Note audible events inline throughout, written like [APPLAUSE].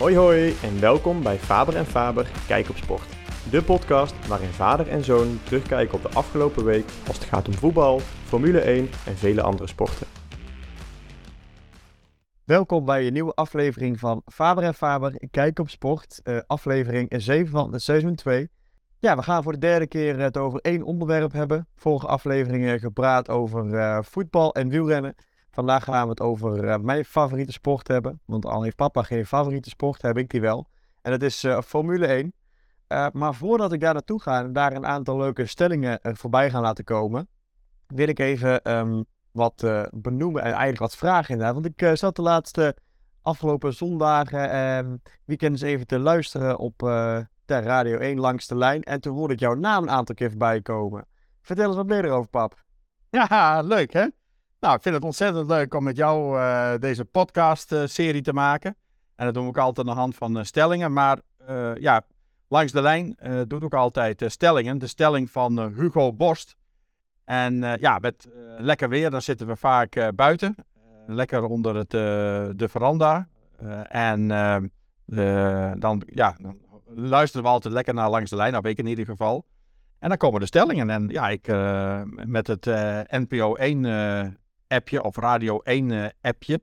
Hoi hoi en welkom bij Faber en Faber Kijk op Sport. De podcast waarin vader en zoon terugkijken op de afgelopen week als het gaat om voetbal, Formule 1 en vele andere sporten. Welkom bij een nieuwe aflevering van Faber en Faber Kijk op Sport. Uh, aflevering 7 van seizoen 2. Ja, we gaan voor de derde keer het over één onderwerp hebben. Vorige afleveringen gepraat over uh, voetbal en wielrennen. Vandaag gaan we het over uh, mijn favoriete sport hebben. Want al heeft papa geen favoriete sport, heb ik die wel. En dat is uh, Formule 1. Uh, maar voordat ik daar naartoe ga en daar een aantal leuke stellingen voorbij gaan laten komen, wil ik even um, wat benoemen en eigenlijk wat vragen inderdaad. Want ik zat de laatste afgelopen zondagen en weekends even te luisteren op de Radio 1 langs de lijn. En toen hoorde ik jouw naam een aantal keer voorbij komen. Vertel eens wat meer erover, pap. Ja, leuk hè? Nou, ik vind het ontzettend leuk om met jou uh, deze podcast-serie te maken. En dat doen we ook altijd aan de hand van uh, stellingen. Maar ja, langs de lijn doet ook altijd stellingen. De stelling van Hugo Borst. En ja, met lekker weer, dan zitten we vaak buiten. lekker onder het, de veranda. en dan, ja, dan luisteren we altijd lekker naar langs de lijn, nou ik in ieder geval. En dan komen de stellingen. En ja, ik met het NPO 1 appje of Radio 1 uh, appje.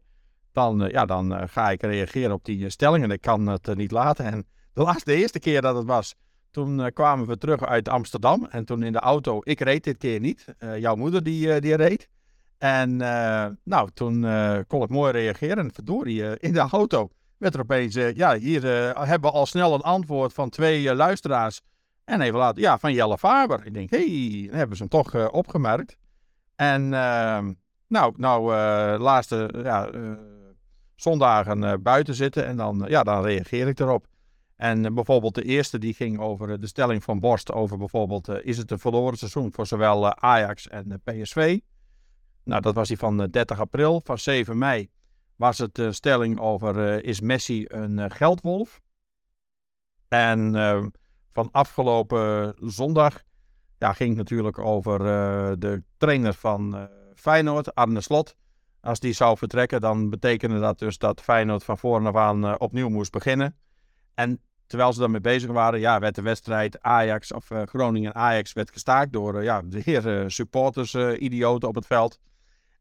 Dan, uh, ja, dan uh, ga ik reageren op die stellingen. Ik kan het niet laten. En de [LAUGHS] laatste, eerste keer dat het was, toen kwamen we terug uit Amsterdam. En toen in de auto, ik reed dit keer niet. jouw moeder die, die reed. En nou, toen kon ik mooi reageren. En verdorie, in de auto werd er opeens, ja, hier hebben we al snel een antwoord van twee luisteraars. En even later, ja, van Jelle Faber. Ik denk, hé, hey, hebben ze hem toch opgemerkt. En ehm, nou, nou uh, laatste ja, uh, zondagen uh, buiten zitten en dan, ja, dan reageer ik erop. En bijvoorbeeld de eerste die ging over de stelling van Borst over bijvoorbeeld is het een verloren seizoen voor zowel Ajax en PSV. Nou, dat was die van 30 april. Van 7 mei was het de stelling over is Messi een geldwolf. En van afgelopen zondag ja, ging het natuurlijk over de trainer van Feyenoord, Arne Slot. Als die zou vertrekken, dan betekende dat dus dat Feyenoord van voren af aan uh, opnieuw moest beginnen. En terwijl ze daarmee bezig waren, ja, werd de wedstrijd Ajax of uh, Groningen-Ajax werd gestaakt door uh, ja, [LAUGHS] de heer supporters-idioten op het veld.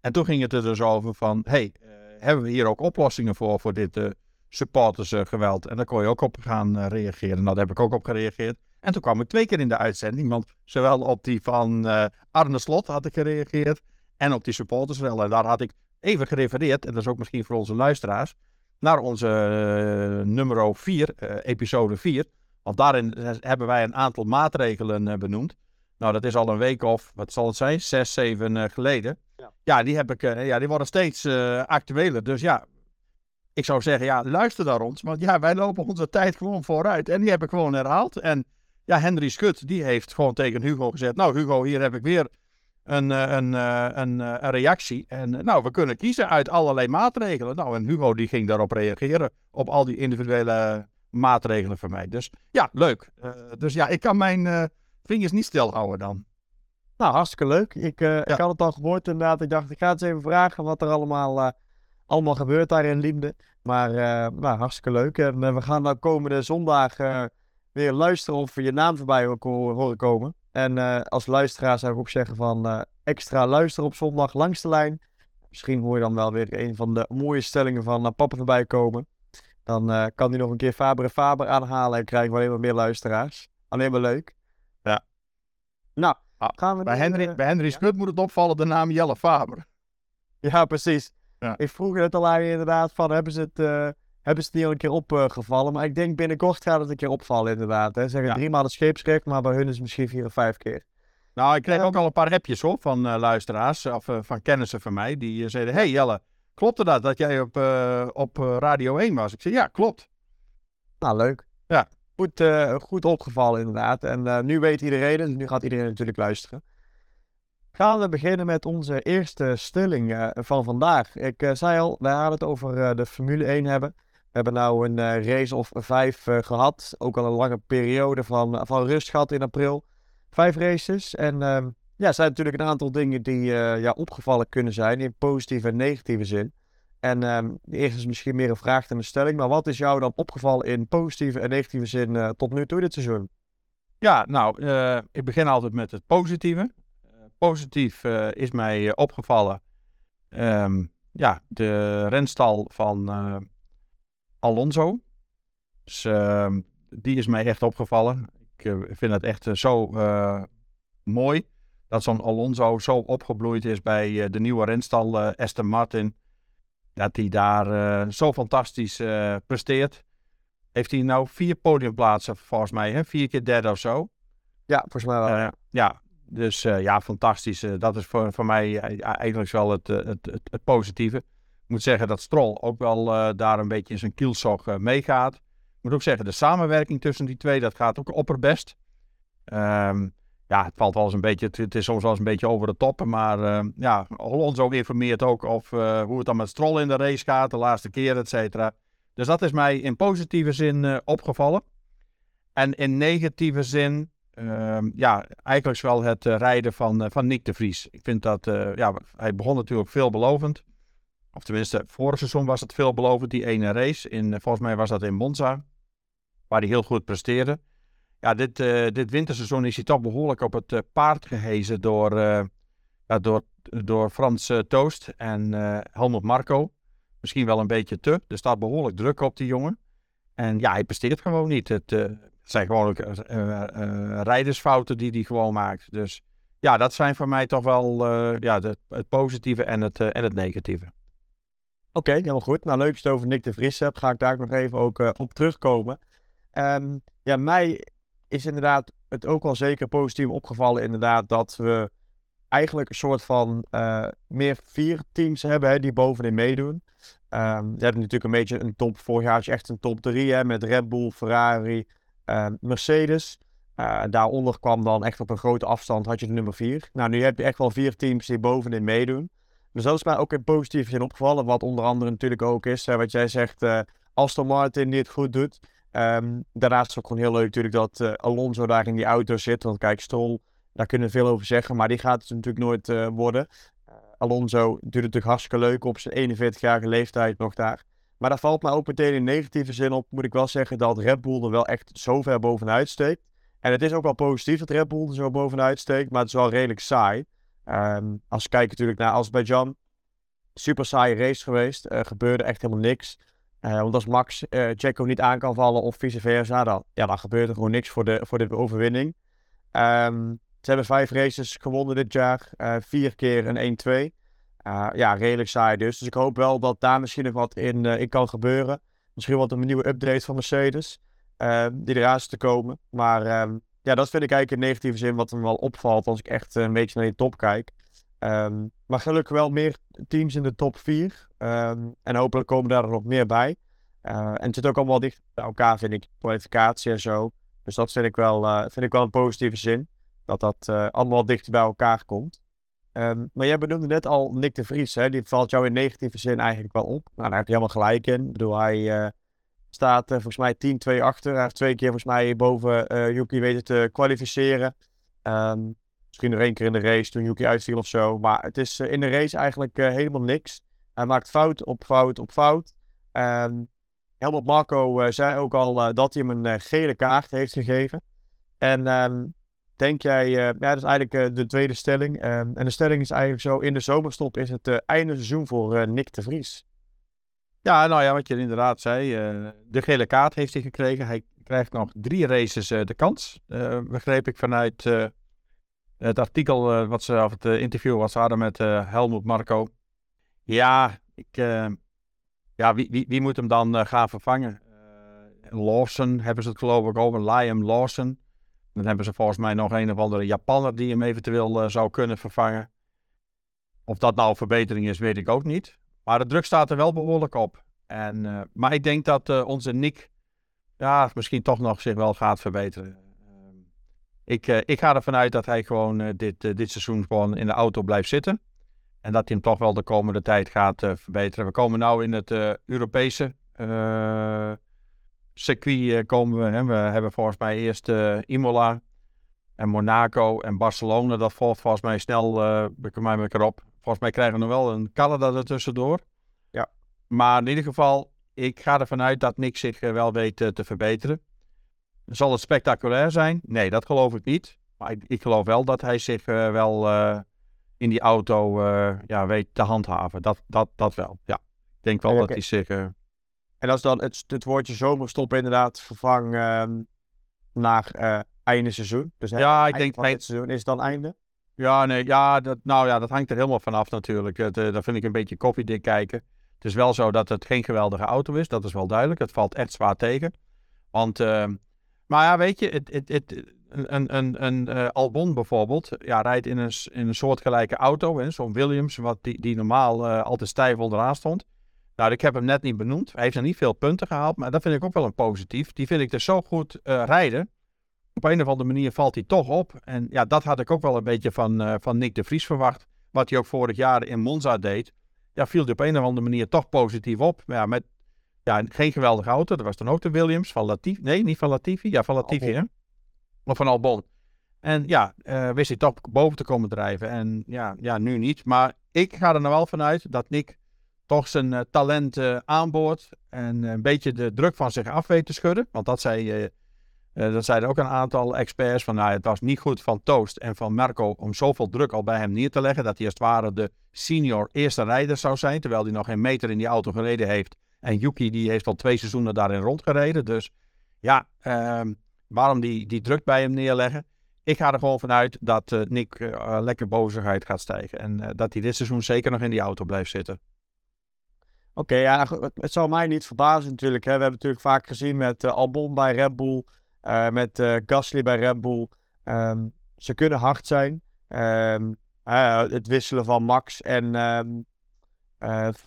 En toen ging het er dus over van, hey, hebben we hier ook oplossingen voor, voor dit supportersgeweld? en daar kon je ook op gaan reageren. Nou, daar heb ik ook op gereageerd. En toen kwam ik twee keer in de uitzending, want zowel op die van Arne Slot had ik gereageerd en op die supportersrel. En daar had ik even gerefereerd, en dat is ook misschien voor onze luisteraars, naar onze uh, nummer 4, uh, episode 4. Want daarin hebben wij een aantal maatregelen uh, benoemd. Nou, dat is al een week of, wat zal het zijn, zes, zeven geleden. Ja. ja. die heb ik, ja, die worden steeds actueler. Dus ja, ik zou zeggen, ja, luister naar ons. Want ja, wij lopen onze tijd gewoon vooruit. En die heb ik gewoon herhaald. En ja, Henry Schut, die heeft gewoon tegen Hugo gezegd, nou Hugo, hier heb ik weer een, eh, een, eh, een, eh, een, reactie. En nou, we kunnen kiezen uit allerlei maatregelen. Nou, en Hugo die ging daarop reageren, op al die individuele maatregelen voor mij. Dus ja, leuk. dus ja, ik kan mijn vingers niet stilhouden dan. Nou, hartstikke leuk. Ik, uh, ik had het al gehoord inderdaad. Ik dacht, ik ga eens even vragen wat er allemaal, allemaal gebeurt daar in Liemde. Maar nou, hartstikke leuk. En we gaan nou komende zondag weer luisteren of we je naam voorbij horen komen. En uh, als luisteraar zou ik ook zeggen van uh, extra luisteren op zondag langs de lijn. Misschien hoor je dan wel weer een van de mooie stellingen van uh, papa voorbij komen. Dan kan hij nog een keer Faber en Faber aanhalen en krijgen we alleen maar meer luisteraars. Alleen maar leuk. Ja. Nou, ah, gaan we... Bij, Henry, bij Henry ja? moet het opvallen de naam Jelle Faber. Ja, precies. Ja. Ik vroeg het al aan je inderdaad van, hebben ze het hebben ze het niet al een keer opgevallen. maar ik denk binnenkort gaat het een keer opvallen inderdaad. Hè. Zeggen ja. drie maal de scheepsrecht, maar bij hun is het misschien vier of vijf keer. Nou, ik kreeg ook al een paar appjes hoor, van uh, luisteraars of uh, van kennissen van mij. Die uh, zeiden, hey Jelle, klopte dat dat jij op, op Radio 1 was? Ik zei, ja, klopt. Nou, leuk. Ja. Goed, goed opgevallen inderdaad. En nu weet iedereen, dus nu gaat iedereen natuurlijk luisteren. Gaan we beginnen met onze eerste stelling van vandaag. Ik zei al, wij gaan het over de Formule 1 hebben. Hebben nou een uh, race of vijf uh, gehad. Ook al een lange periode van, van rust gehad in april. Vijf races. En uh, ja, zijn natuurlijk een aantal dingen die ja, opgevallen kunnen zijn in positieve en negatieve zin. En ehm, de eerste is misschien meer een vraag dan een stelling. Maar wat is jou dan opgevallen in positieve en negatieve zin eh, tot nu toe dit seizoen? Ja, nou, ik begin altijd met het positieve. Positief is mij opgevallen. Um, ja, de renstal van Alonso. Dus ehm, die is mij echt opgevallen. Ik vind het echt zo mooi dat zo'n Alonso zo opgebloeid is bij de nieuwe renstal Aston Martin dat hij daar zo fantastisch presteert. Heeft hij nou vier podiumplaatsen volgens mij, hè? vier keer derde of zo. Ja, volgens mij wel. Ja, dus ja, fantastisch. dat is voor, voor mij eigenlijk wel het, het, het, het, positieve. Ik moet zeggen dat Stroll ook wel daar een beetje in zijn kielzog meegaat. Ik moet ook zeggen, de samenwerking tussen die twee, dat gaat ook opperbest. Um, ja, het valt wel eens een beetje, het, is soms wel eens een beetje over de top. Maar uh, ja, Alonso informeert ook of, uh, hoe het dan met Stroll in de race gaat, de laatste keer, et cetera. Dus dat is mij in positieve zin opgevallen. En in negatieve zin, ehm, ja, eigenlijk wel het rijden van, van Nick de Vries. Ik vind dat, ja, hij begon natuurlijk veelbelovend. Of tenminste, vorig seizoen was het veelbelovend, die ene race. In, volgens mij was dat in Monza, waar hij heel goed presteerde ja, dit, uh, dit winterseizoen is hij toch behoorlijk op het uh, paard gehezen door, door, door Frans Toost en Helmut Marco. Misschien wel een beetje te. Er staat behoorlijk druk op die jongen. En ja, hij presteert gewoon niet. Het zijn gewoon rijdersfouten die hij gewoon maakt. Dus ja, dat zijn voor mij toch wel ja, het positieve en het, en het negatieve. Oké, helemaal goed. Nou, leuk dat je het over Nick de Vries hebt. Ga ik daar nog even ook op terugkomen. Um, ja, mij is inderdaad het ook wel zeker positief opgevallen inderdaad dat we eigenlijk een soort van uh, meer vier teams hebben hè, die bovenin meedoen. Um, je hebt natuurlijk een beetje een top, vorig jaar is echt een top drie hè, met Red Bull, Ferrari, uh, Mercedes. Uh, daaronder kwam dan echt op een grote afstand, had je de nummer vier. Nou, nu heb je echt wel vier teams die bovenin meedoen. Dus dat is mij ook in positieve zin opgevallen, wat onder andere natuurlijk ook is, hè, wat jij zegt, Aston Martin die het goed doet. Um, daarnaast is het ook gewoon heel leuk natuurlijk dat uh, Alonso daar in die auto zit. Want kijk, Stroll, daar kunnen we veel over zeggen, maar die gaat het natuurlijk nooit uh, worden. Uh, Alonso doet het natuurlijk hartstikke leuk op zijn 41-jarige leeftijd nog daar. Maar daar valt mij ook meteen in negatieve zin op, moet ik wel zeggen, dat Red Bull er wel echt zo ver bovenuit steekt. En het is ook wel positief dat Red Bull er zo bovenuit steekt, maar het is wel redelijk saai. Um, als we kijken natuurlijk naar Azerbaijan, super saaie race geweest, er gebeurde echt helemaal niks. Uh, want als Max uh, Checo niet aan kan vallen of vice versa, dan, ja, dan gebeurt er gewoon niks voor de, voor de overwinning. Um, ze hebben vijf races gewonnen dit jaar, uh, vier keer een 1-2. ja, redelijk saai dus. Dus ik hoop wel dat daar misschien nog wat in, in kan gebeuren. Misschien wat een nieuwe update van Mercedes, ehm, die eraan is te komen. Maar ja, dat vind ik eigenlijk in negatieve zin wat me wel opvalt als ik echt een beetje naar die top kijk. Um, maar gelukkig wel meer teams in de top 4. Um, en hopelijk komen daar nog meer bij. Uh, en het zit ook allemaal dicht bij elkaar, vind ik. Kwalificatie en zo. Dus dat vind ik wel, uh, vind ik wel een positieve zin. Dat dat uh, allemaal dichter bij elkaar komt. Um, maar jij benoemde net al Nick de Vries. Hè? Die valt jou in negatieve zin eigenlijk wel op. Nou, daar heb je helemaal gelijk in. Ik bedoel, hij staat volgens mij 10-2 achter. Hij heeft twee keer volgens mij boven Yuki weten te kwalificeren. Um, Misschien nog één keer in de race toen Yuki uitviel of zo. Maar het is uh, in de race eigenlijk uh, helemaal niks. Hij maakt fout op fout op fout. Um, Helmut Marco uh, zei ook al dat hij hem een gele kaart heeft gegeven. En um, denk jij, ja, dat is eigenlijk de tweede stelling. En de stelling is eigenlijk zo: in de zomerstop is het einde seizoen voor Nick de Vries. Ja, nou ja, wat je inderdaad zei. de gele kaart heeft hij gekregen. Hij krijgt nog drie races de kans. begreep ik vanuit het artikel wat ze, of het interview wat ze hadden met Helmut Marco. Ja, ik, ja wie, wie, wie, moet hem dan gaan vervangen? Lawson hebben ze het geloof ik over, Liam Lawson. Dan hebben ze volgens mij nog een of andere Japanner die hem eventueel zou kunnen vervangen. Of dat nou een verbetering is, weet ik ook niet. Maar de druk staat er wel behoorlijk op. En, maar ik denk dat onze Nick ja, misschien toch nog zich wel gaat verbeteren. Ik, uh, ik ga ervan uit dat hij gewoon uh, dit, uh, dit seizoen gewoon in de auto blijft zitten. En dat hij hem toch wel de komende tijd gaat verbeteren. We komen nu in het Europese circuit. komen we, hè. we hebben volgens mij eerst Imola en Monaco en Barcelona. Dat volgt volgens mij snel uh, bij mij op. Volgens mij krijgen we nog wel een Canada ertussendoor. Ja. maar in ieder geval, ik ga ervan uit dat Nick zich wel weet te verbeteren. Zal het spectaculair zijn? Nee, dat geloof ik niet. Maar ik, ik geloof wel dat hij zich wel in die auto ja, weet te handhaven. Dat, dat, dat wel, ja. Ik denk wel dat hij zich... En als dan het, het woordje zomerstop inderdaad vervang ehm, naar einde seizoen. Dus ja, ik denk van dit seizoen is dan einde. Ja, nee, ja, dat, nou ja, dat hangt er helemaal vanaf natuurlijk. Het, uh, dat vind ik een beetje koffiedik kijken. Het is wel zo dat het geen geweldige auto is, dat is wel duidelijk. Het valt echt zwaar tegen. Want, uh, maar ja, weet je, het, het, het, een, een, een uh, Albon bijvoorbeeld, ja, rijdt in een, in een soortgelijke auto, zo'n Williams, wat die, die normaal altijd stijf onderaan stond. Nou, ik heb hem net niet benoemd. Hij heeft nog niet veel punten gehaald, maar dat vind ik ook wel een positief. Die vind ik dus zo goed rijden. Op een of andere manier valt hij toch op. En ja, dat had ik ook wel een beetje van, uh, van Nick de Vries verwacht. Wat hij ook vorig jaar in Monza deed. Ja, viel hij op een of andere manier toch positief op. Maar ja, met ja, geen geweldige auto. Dat was dan ook de Williams van Latifi. Nee, niet van Latifi. Ja, van Latifi, hè? Of van Albon. En ja, uh, wist hij toch boven te komen drijven. En ja, ja, nu niet. Maar ik ga er nou wel vanuit dat Nick toch zijn uh, talent aanboord. En een beetje de druk van zich af weet te schudden. Want dat, zei, uh, dat zeiden ook een aantal experts. Van, nou, het was niet goed van Toast en van Merco om zoveel druk al bij hem neer te leggen. Dat hij als het ware de senior eerste rijder zou zijn. Terwijl hij nog geen meter in die auto gereden heeft. En Yuki die heeft al twee seizoenen daarin rondgereden. Dus ja, ehm, waarom die, die druk bij hem neerleggen? Ik ga er gewoon vanuit dat Nick lekker bozigheid gaat stijgen. En dat hij dit seizoen zeker nog in die auto blijft zitten. Oké, ja, het zal mij niet verbazen natuurlijk. Hè. We hebben natuurlijk vaak gezien met Albon bij Red Bull, uh, met uh, Gasly bij Red Bull. Um, ze kunnen hard zijn. Um, het wisselen van Max en um,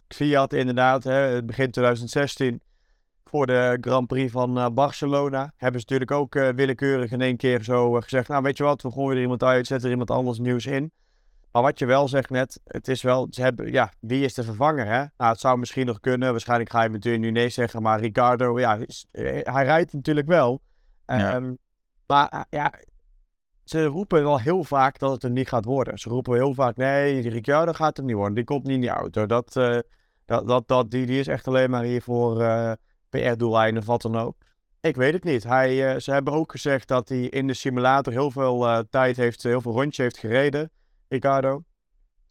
Fiat inderdaad, hè, begin 2016 voor de Grand Prix van Barcelona. Hebben ze natuurlijk ook willekeurig in één keer zo gezegd, nou weet je wat, we gooien er iemand uit, zetten er iemand anders nieuws in. Maar wat je wel zegt net, het is wel, ze hebben, ja, wie is de vervanger hè? Nou, het zou misschien nog kunnen, waarschijnlijk ga je natuurlijk nu nee zeggen, maar Ricardo, ja, eh, hij rijdt natuurlijk wel. Um, maar eh, ja, ze roepen wel heel vaak dat het er niet gaat worden. Ze roepen heel vaak, nee, Ricciardo gaat er niet worden, die komt niet in die auto. Dat, uh, dat, dat, dat, die, die is echt alleen maar hier voor uh, PR-doeleinden of wat dan ook. Ik weet het niet. Hij, ze hebben ook gezegd dat hij in de simulator heel veel tijd heeft, heel veel rondjes heeft gereden. Ricardo.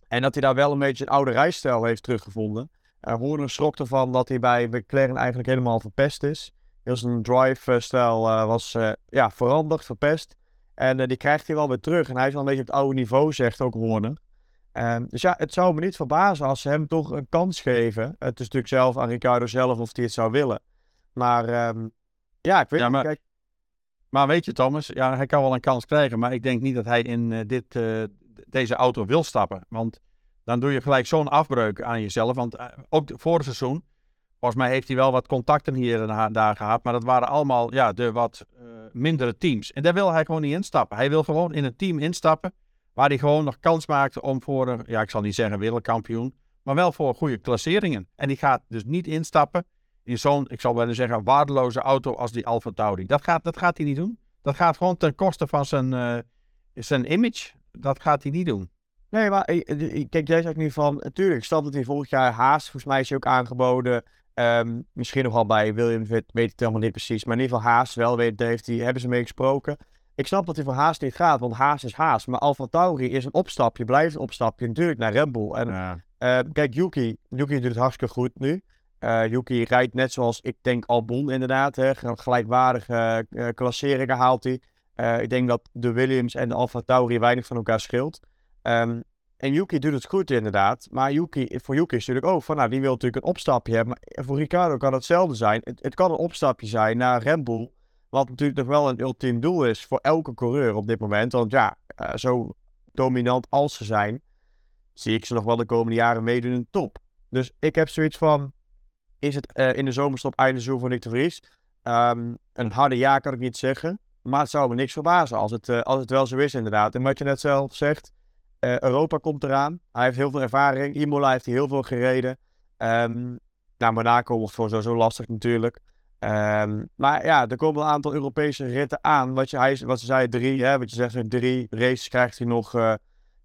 En dat hij daar wel een beetje een oude rijstijl heeft teruggevonden. Uh, Horner schrok ervan dat hij bij McLaren eigenlijk helemaal verpest is. Heel zijn drive-stijl uh, was uh, ja, veranderd, verpest. En die krijgt hij wel weer terug. En hij is wel een beetje op het oude niveau, zegt ook Horner. Um, dus ja, het zou me niet verbazen als ze hem toch een kans geven. Het is natuurlijk zelf aan Ricardo zelf of hij het zou willen. Maar um, ja, ik weet ja, maar, kijk... maar weet je Thomas, ja, hij kan wel een kans krijgen. Maar ik denk niet dat hij in dit deze auto wil stappen. Want dan doe je gelijk zo'n afbreuk aan jezelf. Want uh, ook vorig seizoen, volgens mij heeft hij wel wat contacten hier en daar gehad. Maar dat waren allemaal ja, de wat uh, mindere teams. En daar wil hij gewoon niet instappen. Hij wil gewoon in een team instappen. Waar hij gewoon nog kans maakt om voor een, ja, ik zal niet zeggen wereldkampioen. Maar wel voor goede klasseringen. En die gaat dus niet instappen in zo'n, ik zal wel zeggen, waardeloze auto als die Alfa Tauri. Dat gaat, dat gaat hij niet doen. Dat gaat gewoon ten koste van zijn, uh, zijn image dat gaat hij niet doen. Nee, maar kijk, jij zegt nu van, natuurlijk, stel dat hij vorig jaar Haas, volgens mij is hij ook aangeboden, um, misschien nog wel bij Williams, weet, weet het helemaal niet precies, maar in ieder geval Haas wel, weet, heeft die, hebben ze mee gesproken. Ik snap dat hij voor Haas niet gaat, want Haas is Haas, maar Alfa Tauri is een opstapje, blijft een opstapje natuurlijk naar Red Bull. En ja. uh, kijk, Yuki, Yuki doet het hartstikke goed nu. Uh, Yuki rijdt net zoals ik denk Albon inderdaad, hè, gelijkwaardige uh, klasseringen haalt hij. Uh, ik denk dat de Williams en de Alfa Tauri weinig van elkaar scheelt. Um, en Yuki doet het goed inderdaad. Maar Yuki, voor Yuki is natuurlijk ook van, nou, die wil natuurlijk een opstapje hebben. Maar voor Ricardo kan hetzelfde zijn. Het, het kan een opstapje zijn naar Red. Wat natuurlijk nog wel een ultiem doel is voor elke coureur op dit moment. Want ja, uh, zo dominant als ze zijn, zie ik ze nog wel de komende jaren meedoen in de top. Dus ik heb zoiets van, is het uh, in de zomerstop einde seizoen voor Nick de Vries? Um, een harde ja kan ik niet zeggen. Maar het zou me niks verbazen als het, als het wel zo is, inderdaad. En wat je net zelf zegt, uh, Europa komt eraan. Hij heeft heel veel ervaring. Imola heeft hij heel veel gereden. Um, Monaco wordt voor sowieso lastig natuurlijk. Um, maar ja, er komen een aantal Europese ritten aan. Wat, je, hij, wat ze zei, drie. Hè, wat je zegt, drie races krijgt hij, nog, uh,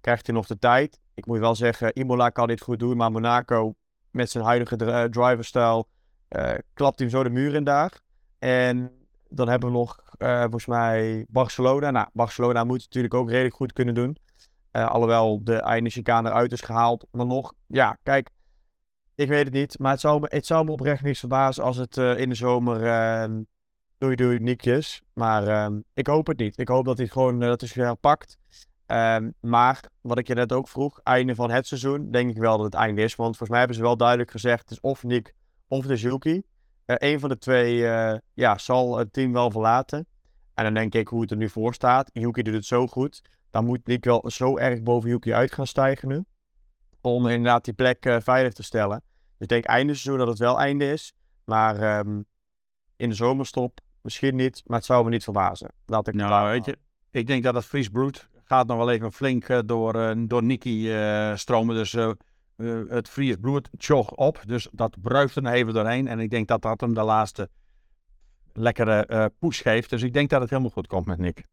krijgt hij nog de tijd. Ik moet wel zeggen, Imola kan dit goed doen, maar Monaco met zijn huidige dri- driverstijl eh, klapt hij hem zo de muur in daar. En dan hebben we nog eh, volgens mij Barcelona. Nou, Barcelona moet het natuurlijk ook redelijk goed kunnen doen. Eh, alhoewel de einde chicane eruit is gehaald. Maar nog, ja, kijk, ik weet het niet. Maar het zou me, het zou me oprecht niks verbazen als het eh, in de zomer ehm doei doei niekjes. Maar ehm, ik hoop het niet. Ik hoop dat hij het gewoon eh, dat herpakt. Ehm, maar wat ik je net ook vroeg, einde van het seizoen, denk ik wel dat het einde is. Want volgens mij hebben ze wel duidelijk gezegd, het is of Nick of de Zulki. Een van de twee ja, zal het team wel verlaten. En dan denk ik hoe het er nu voor staat. Yuki doet het zo goed. Dan moet Nick wel zo erg boven Yuki uit gaan stijgen nu. Om inderdaad die plek eh, veilig te stellen. Dus ik denk einde seizoen dat het wel einde is. Maar ehm, in de zomerstop misschien niet. Maar het zou me niet verbazen. Laat ik Nou, weet je, ik denk dat het Fries Brood gaat nog wel even flink eh, door, eh, door Nicky stromen. Dus het Fries Brood tjog op. Dus dat bruist er even doorheen. En ik denk dat dat hem de laatste lekkere push geeft. Dus ik denk dat het helemaal goed komt met Nick.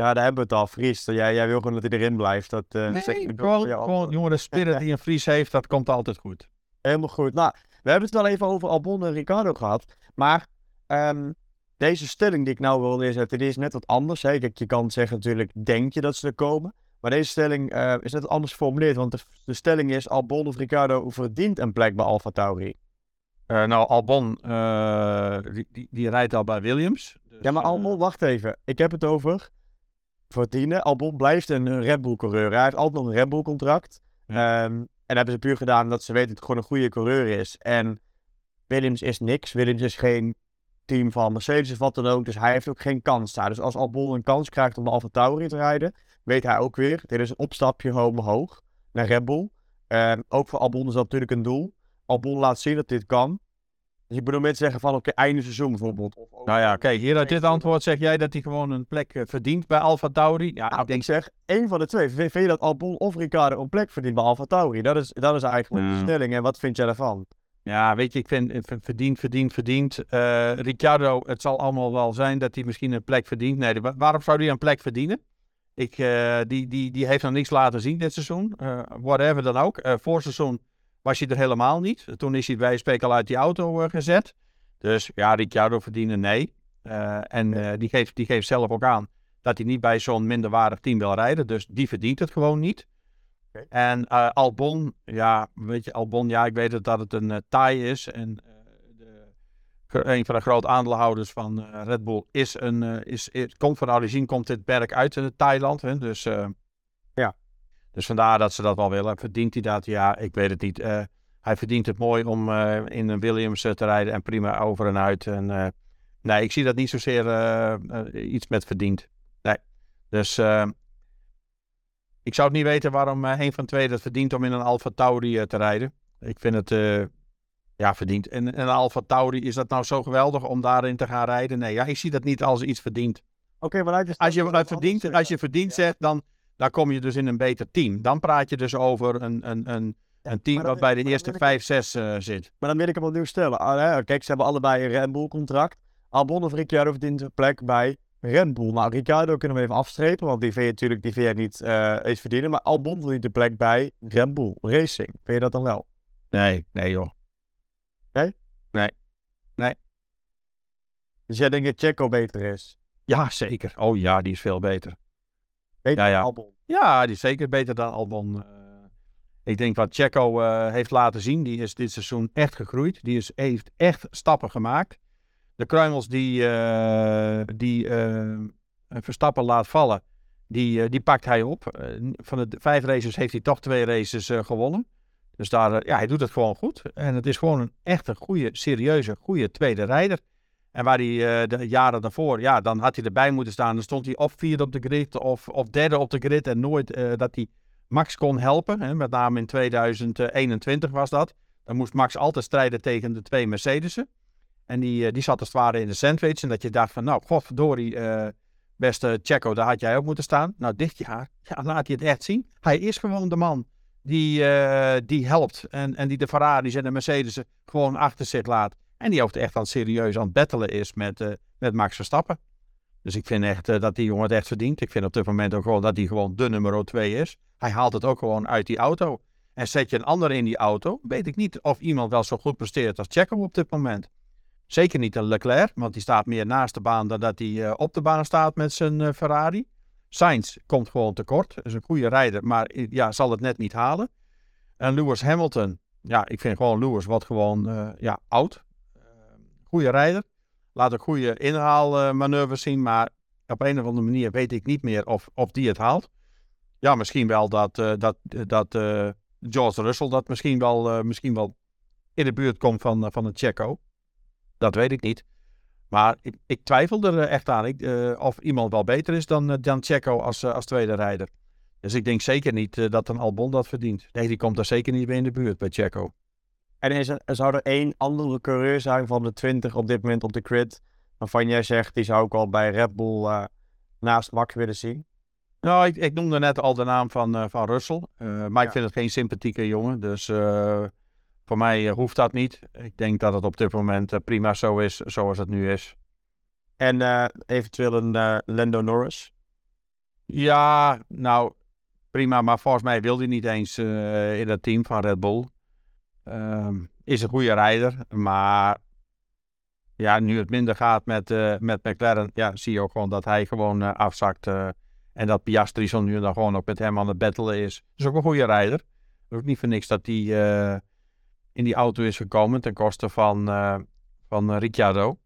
Ja, daar hebben we het al. Fries, jij, jij wil gewoon dat hij erin blijft. Dat, eh, Nee, zeg ik ook gewoon, gewoon, jongen, de spirit die een Fries heeft, dat komt altijd goed. Helemaal goed. Nou, we hebben het wel even over Albon en Ricardo gehad. Maar ehm, deze stelling die ik nou wil neerzetten, die is net wat anders. Hè? Kijk, je kan zeggen natuurlijk, denk je dat ze er komen? Maar deze stelling eh, is net wat anders geformuleerd. Want de, de stelling is, Albon of Ricardo verdient een plek bij Alfa Tauri. Eh, nou, Albon, eh, die, die, die rijdt al bij Williams. Dus, Ja, maar Albon, wacht even. Ik heb het over verdienen. Albon blijft een eh, Red Bull coureur. Hij heeft altijd nog een Red Bull contract. Ja. Ehm, en hebben ze puur gedaan omdat ze weten dat het gewoon een goede coureur is. En Williams is niks. Williams is geen team van Mercedes of wat dan ook. Dus hij heeft ook geen kans daar. Dus als Albon een kans krijgt om de Alfa Tauri te rijden, weet hij ook weer, dit is een opstapje omhoog naar Red Bull. Ehm, ook voor Albon is dat natuurlijk een doel. Albon laat zien dat dit kan. Dus ik bedoel met zeggen van oké, einde seizoen bijvoorbeeld. Of Nou ja, kijk, hier uit dit antwoord zeg jij dat hij gewoon een plek eh, verdient bij Alfa Tauri. Ja, Nou, ik denk zeg, één van de twee. Vind je dat Albon of Ricardo een plek verdient bij Alfa Tauri? Dat is, dat is eigenlijk de stelling. En wat vind jij daarvan? Ja, weet je, ik vind eh, ver- verdiend, verdiend, verdiend. Eh Ricciardo, het zal allemaal wel zijn dat hij misschien een plek verdient. Nee, de- waarom zou hij een plek verdienen? Ik, die, die, die heeft nog niks laten zien dit seizoen. Whatever dan ook. Eh voor seizoen was hij er helemaal niet. Toen is hij bij spreken al uit die auto eh, gezet. Dus ja, Ricciardo verdienen nee. Eh, en eh, die, geeft, die geeft zelf ook aan dat hij niet bij zo'n minderwaardig team wil rijden. Dus die verdient het gewoon niet. En Albon, ja, weet je, Albon, ja, ik weet het dat het een eh taai is. En de, een van de grote aandeelhouders van Red Bull is een, is, is, komt van origine, komt dit merk uit eh, Thailand. Hè, dus. Dus vandaar dat ze dat wel willen. Verdient hij dat? Ja, ik weet het niet. Eh, hij verdient het mooi om eh, in een Williams eh, te rijden en prima over en uit. En, nee, ik zie dat niet zozeer iets met verdiend. Nee. Dus ik zou het niet weten waarom een van twee dat verdient om in een Alfa Tauri te rijden. Ik vind het ja, verdiend. En en een Alfa Tauri, is dat nou zo geweldig om daarin te gaan rijden? Nee, ja, ik zie dat niet als iets verdient. Oké, vanuit de Als je, stelling- wat verdient, als je verdient zegt, dan, dan kom je dus in een beter team. Dan praat je dus over een, een, een, een team wat bij de eerste wil ik- vijf, zes eh, zit. Maar dan wil ik hem opnieuw stellen. Ah, hè, Kijk, ze hebben allebei een Red Bull contract. Albon of Ricciardo verdient een plek bij Red Bull. Nou, Ricciardo kunnen we even afstrepen, want die vind je natuurlijk die vind je niet eh eens verdienen. Maar Albon verdient een plek bij Red Bull Racing. Vind je dat dan wel? Nee, nee joh. Dus jij denkt dat Checo beter is? Ja, zeker. Oh ja, die is veel beter. Beter Ja, ja. dan Albon. Ja, die is zeker beter dan Albon. eh. ik denk wat Checo eh, heeft laten zien, die is dit seizoen echt gegroeid. Die is, heeft echt stappen gemaakt. De kruimels die, eh, die Verstappen laat vallen, die, die pakt hij op. Van de vijf races heeft hij toch twee races gewonnen. Dus daar, ja, hij doet het gewoon goed. En het is gewoon een echt een goede, serieuze, goede tweede rijder. En waar hij eh, de jaren daarvoor, ja, dan had hij erbij moeten staan. Dan stond hij of vierde op de grid of, of derde op de grid. En nooit eh, dat hij Max kon helpen. Hè. Met name in 2021 was dat. Dan moest Max altijd strijden tegen de twee Mercedes'en. En die, eh, die zat als het ware in de sandwich. En dat je dacht van, nou, godverdorie, beste Checo, daar had jij ook moeten staan. Nou, dit jaar, ja, laat hij het echt zien. Hij is gewoon de man die, die helpt. En, en die de Ferraris en de Mercedes'en gewoon achter zich laat. En die ook echt aan serieus aan het battelen is met, eh, met Max Verstappen. Dus ik vind echt eh, dat die jongen het echt verdient. Ik vind op dit moment ook gewoon dat hij gewoon de nummer 2 is. Hij haalt het ook gewoon uit die auto. en zet je een ander in die auto, weet ik niet of iemand wel zo goed presteert als Checo op dit moment. Zeker niet een Leclerc, want die staat meer naast de baan dan dat hij eh, op de baan staat met zijn Ferrari. Sainz komt gewoon tekort. Is een goede rijder, maar ja, zal het net niet halen. En Lewis Hamilton, ja, ik vind gewoon Lewis wat gewoon ja, oud. Goede rijder. Laat ook goede inhaalmanoeuvres zien, maar op een of andere manier weet ik niet meer of, of die het haalt. Ja, misschien wel dat, dat, dat George Russell dat misschien wel, misschien wel in de buurt komt van, van een Checo. Dat weet ik niet. Maar ik, ik twijfel er echt aan ik, uh, of iemand wel beter is dan, uh, dan Checo als, uh, als tweede rijder. Dus ik denk zeker niet dat een Albon dat verdient. Nee, die komt daar zeker niet meer in de buurt bij Checo. En is er, zou er één andere coureur zijn van de 20 op dit moment op de grid, waarvan jij zegt, die zou ik al bij Red Bull naast Max willen zien? Nou, ik, ik noemde net al de naam van, van Russell. maar ik vind het geen sympathieke jongen. Dus voor mij eh, hoeft dat niet. Ik denk dat het op dit moment eh, prima zo is zoals het nu is. En uh, eventueel een Lando Norris? Ja, nou prima, maar volgens mij wil hij niet eens in het team van Red Bull. Um, is een goede rijder, maar ja, nu het minder gaat met, met McLaren, ja, zie je ook gewoon dat hij gewoon afzakt. en dat Piastri zo nu dan gewoon ook met hem aan het battelen is. Is ook een goede rijder. Ook niet voor niks dat hij in die auto is gekomen ten koste van, van Ricciardo.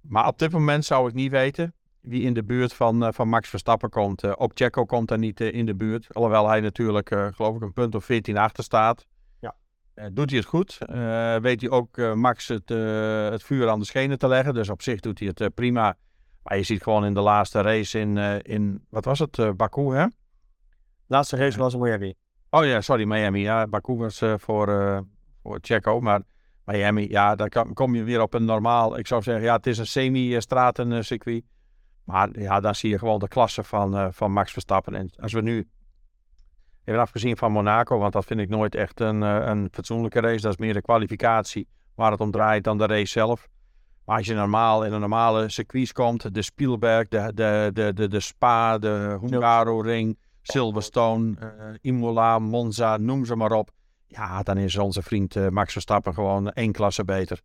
Maar op dit moment zou ik niet weten wie in de buurt van, van Max Verstappen komt. Ook Checo komt daar niet in de buurt. Alhoewel hij natuurlijk, geloof ik, een punt of 14 achter staat. Ja. doet hij het goed? weet hij ook Max het, het vuur aan de schenen te leggen. Dus op zich doet hij het prima. Maar je ziet gewoon in de laatste race in, in wat was het, Baku hè? Laatste race was Miami. Oh ja, sorry, Miami. Ja, Baku was voor, voor Checo. Maar Miami, ja, dan kom je weer op een normaal. Ik zou zeggen, ja, het is een semi-stratencircuit. Maar ja, dan zie je gewoon de klasse van, van Max Verstappen. En als we nu, even afgezien van Monaco, want dat vind ik nooit echt een, uh, een fatsoenlijke race. Dat is meer de kwalificatie waar het om draait dan de race zelf. Maar als je normaal in een normale circuit komt, de Spielberg, de, de, de, de, de Spa, de Hungaro-ring, Silverstone, uh, Imola, Monza, noem ze maar op. Ja, dan is onze vriend uh, Max Verstappen gewoon één klasse beter.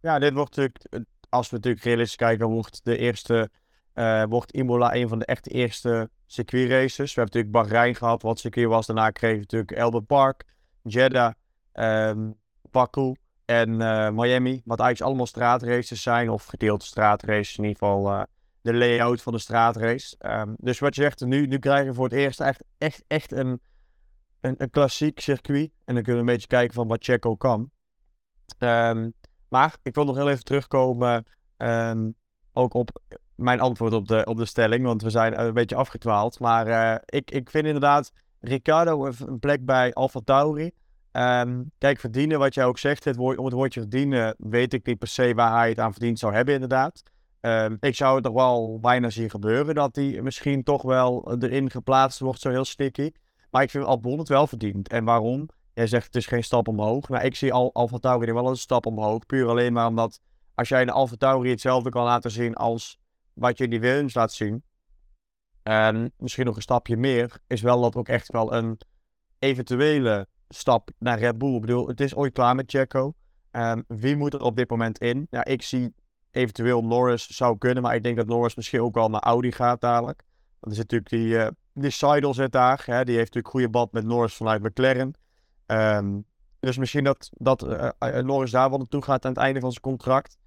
Ja, dit wordt natuurlijk, als we natuurlijk realistisch kijken, wordt de eerste, uh, wordt Imola een van de echt eerste circuitraces. We hebben natuurlijk Bahrein gehad, wat circuit was. Daarna kregen we natuurlijk Albert Park, Jeddah, um, Baku en uh, Miami. Wat eigenlijk allemaal straatraces zijn, of gedeelte straatraces. In ieder geval de layout van de straatrace. Um, dus wat je zegt, nu, nu krijgen we voor het eerst echt, echt, echt een een, een klassiek circuit. En dan kunnen we een beetje kijken van wat Checo kan. Um, maar ik wil nog heel even terugkomen ook op mijn antwoord op de, op de stelling. Want we zijn een beetje afgetwaald. Maar uh, ik, ik vind inderdaad Ricardo een plek bij Alfa Tauri. Um, kijk, verdienen, wat jij ook zegt, het woord, om het woordje verdienen, weet ik niet per se waar hij het aan verdiend zou hebben, inderdaad. Um, ik zou het toch wel bijna zien gebeuren dat hij misschien toch wel erin geplaatst wordt, zo heel sticky. Maar ik vind Albon het wel verdiend. En waarom? Jij zegt het is geen stap omhoog. Maar ik zie Al Alfa Tauri wel een stap omhoog. Puur alleen maar omdat als jij in Alfa Tauri hetzelfde kan laten zien als wat je die Williams laat zien. En misschien nog een stapje meer. Is wel dat ook echt wel een eventuele stap naar Red Bull. Ik bedoel, het is ooit klaar met Checo. Um, wie moet er op dit moment in? Ja, ik zie eventueel Norris zou kunnen. Maar ik denk dat Norris misschien ook wel naar Audi gaat dadelijk. Er zit natuurlijk die, uh, die Seidel zit daar. Hè, die heeft natuurlijk goede band met Norris vanuit McLaren. Um, dus misschien dat, dat uh, Norris daar wel naartoe gaat aan het einde van zijn contract.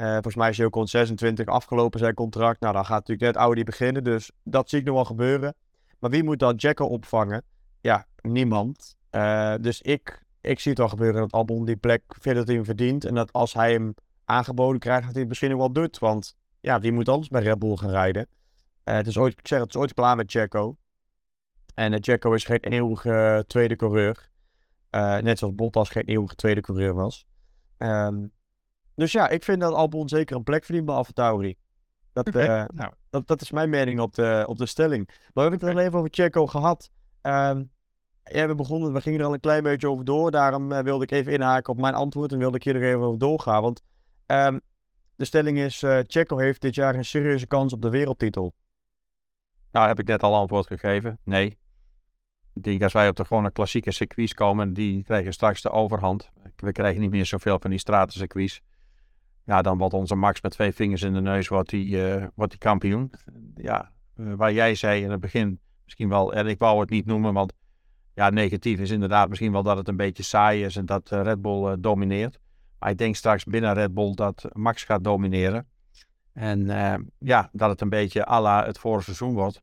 Uh, volgens mij is al 26 afgelopen zijn contract. Nou, dan gaat natuurlijk net Audi beginnen. Dus dat zie ik nog wel gebeuren. Maar wie moet dan Jacko opvangen? Ja, niemand. Uh, dus ik, ik zie het al gebeuren dat Albon die plek hij hem verdient. En dat als hij hem aangeboden krijgt, dat hij het misschien ook wel doet. Want ja, wie moet anders bij Red Bull gaan rijden? Uh, het is ooit, ik zeg, het is ooit klaar met Checo. En Checo is geen eeuwige tweede coureur. net zoals Bottas geen eeuwige tweede coureur was. Um, dus ja, ik vind dat Albon zeker een plek verdient bij AlphaTauri. Dat, okay. nou. dat, dat is mijn mening op de, op de stelling. Maar we hebben het er even over Checo gehad. Um, ja, we begonnen, we gingen er al een klein beetje over door. Daarom wilde ik even inhaken op mijn antwoord en wilde ik hier er even over doorgaan. Want um, de stelling is, Checo heeft dit jaar een serieuze kans op de wereldtitel. Nou, heb ik net al antwoord gegeven. Nee. Ik denk als wij op de gewone klassieke circuits komen, die krijgen straks de overhand. We krijgen niet meer zoveel van die stratencircuits. Ja, dan wordt onze Max met twee vingers in de neus wordt die, uh, wordt die kampioen. Ja, uh, waar jij zei in het begin, misschien wel, en ik wou het niet noemen, want ja, negatief is inderdaad misschien wel dat het een beetje saai is en dat uh, Red Bull domineert. Maar ik denk straks binnen Red Bull dat Max gaat domineren. En ja, dat het een beetje à la het vorige seizoen wordt.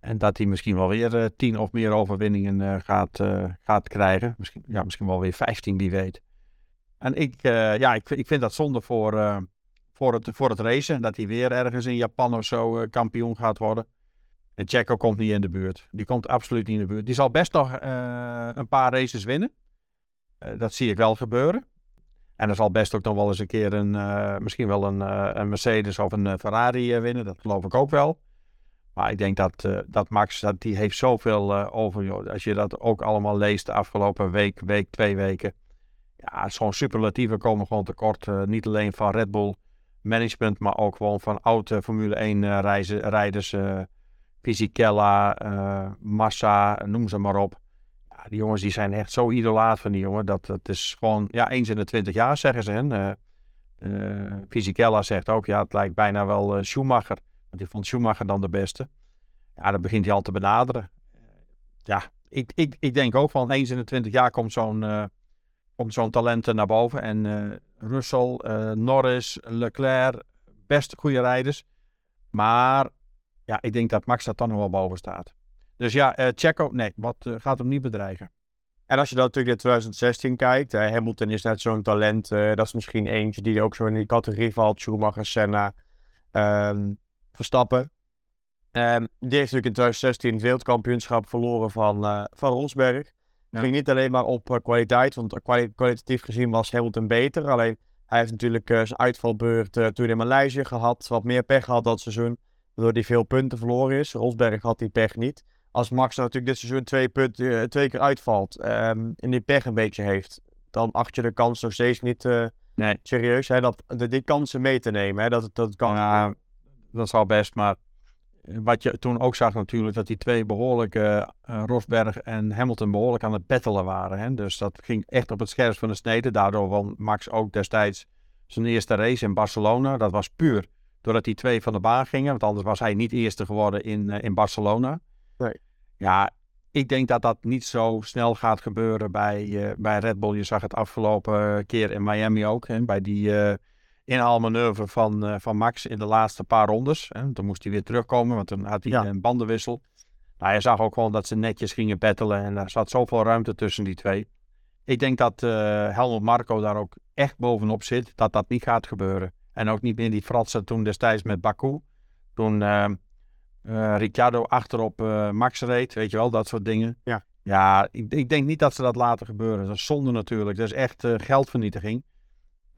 En dat hij misschien wel weer tien of meer overwinningen gaat, gaat krijgen. Misschien, ja, misschien wel weer vijftien, wie weet. En ik, ja, ik, ik vind dat zonde voor, voor, het, voor het racen. Dat hij weer ergens in Japan of zo kampioen gaat worden. En Checo komt niet in de buurt. Die komt absoluut niet in de buurt. Die zal best nog een paar races winnen. dat zie ik wel gebeuren. En er zal best ook nog wel eens een keer een, misschien wel een, een Mercedes of een Ferrari winnen. Dat geloof ik ook wel. Maar ik denk dat, dat Max, dat, die heeft zoveel over. Als je dat ook allemaal leest de afgelopen week, week, twee weken. Ja, zo'n superlatieven komen gewoon tekort. Uh, niet alleen van Red Bull management, maar ook gewoon van oude Formule 1 reizen, rijders. Fisichella, Massa, noem ze maar op. Ja, die jongens die zijn echt zo idolaat van die jongen. Dat, dat is gewoon, ja, eens in de twintig jaar zeggen ze. Hè. Fisichella zegt ook, ja, het lijkt bijna wel Schumacher. Want die vond Schumacher dan de beste. Ja, dan begint hij al te benaderen. Ja, ik, ik, ik denk ook van eens in de 20 jaar komt zo'n uh, komt zo'n talent naar boven. En uh, Russell, uh, Norris, Leclerc, best goede rijders. Maar ja, ik denk dat Max daar dan nog wel boven staat. Dus ja, Checo, nee, wat gaat hem niet bedreigen. En als je dan natuurlijk in 2016 kijkt, Hamilton is net zo'n talent. dat is misschien eentje die ook zo in die categorie valt. Schumacher, Senna. Um, Verstappen. Um, die heeft natuurlijk in 2016 het wereldkampioenschap verloren van, uh, van Rosberg. Ja. Ging niet alleen maar op uh, kwaliteit, want kwali kwalitatief gezien was Hamilton beter. Alleen hij heeft natuurlijk uh, zijn uitvalbeurt toen in Maleisië gehad. Wat meer pech gehad dat seizoen, waardoor hij veel punten verloren is. Rosberg had die pech niet. Als Max nou natuurlijk dit seizoen twee, punten, twee keer uitvalt um, en die pech een beetje heeft, dan acht je de kans nog steeds niet nee. serieus hè, dat, de, die kansen mee te nemen. Hè, dat, dat kan. Ja, dat zal best. Maar wat je toen ook zag natuurlijk, dat die twee behoorlijk, uh, Rosberg en Hamilton behoorlijk aan het battelen waren. Hè? Dus dat ging echt op het scherpst van de snede. Daardoor won Max ook destijds zijn eerste race in Barcelona. Dat was puur doordat die twee van de baan gingen. Want anders was hij niet eerste geworden in, uh, in Barcelona. Nee. Ja, ik denk dat dat niet zo snel gaat gebeuren bij, uh, bij Red Bull. Je zag het afgelopen keer in Miami ook. Hè? Bij die inhaalmanoeuvre van, uh, van Max in de laatste paar rondes. Hè. Toen moest hij weer terugkomen, want toen had hij ja. een bandenwissel. Nou, je zag ook gewoon dat ze netjes gingen battelen en er zat zoveel ruimte tussen die twee. Ik denk dat uh, Helmut Marco daar ook echt bovenop zit, dat dat niet gaat gebeuren. En ook niet meer die fratsen toen destijds met Baku. Toen uh, uh, Ricciardo achterop Max reed, weet je wel, dat soort dingen. Ja, ja ik, ik, denk niet dat ze dat laten gebeuren. Dat is zonde natuurlijk. Dat is echt geldvernietiging.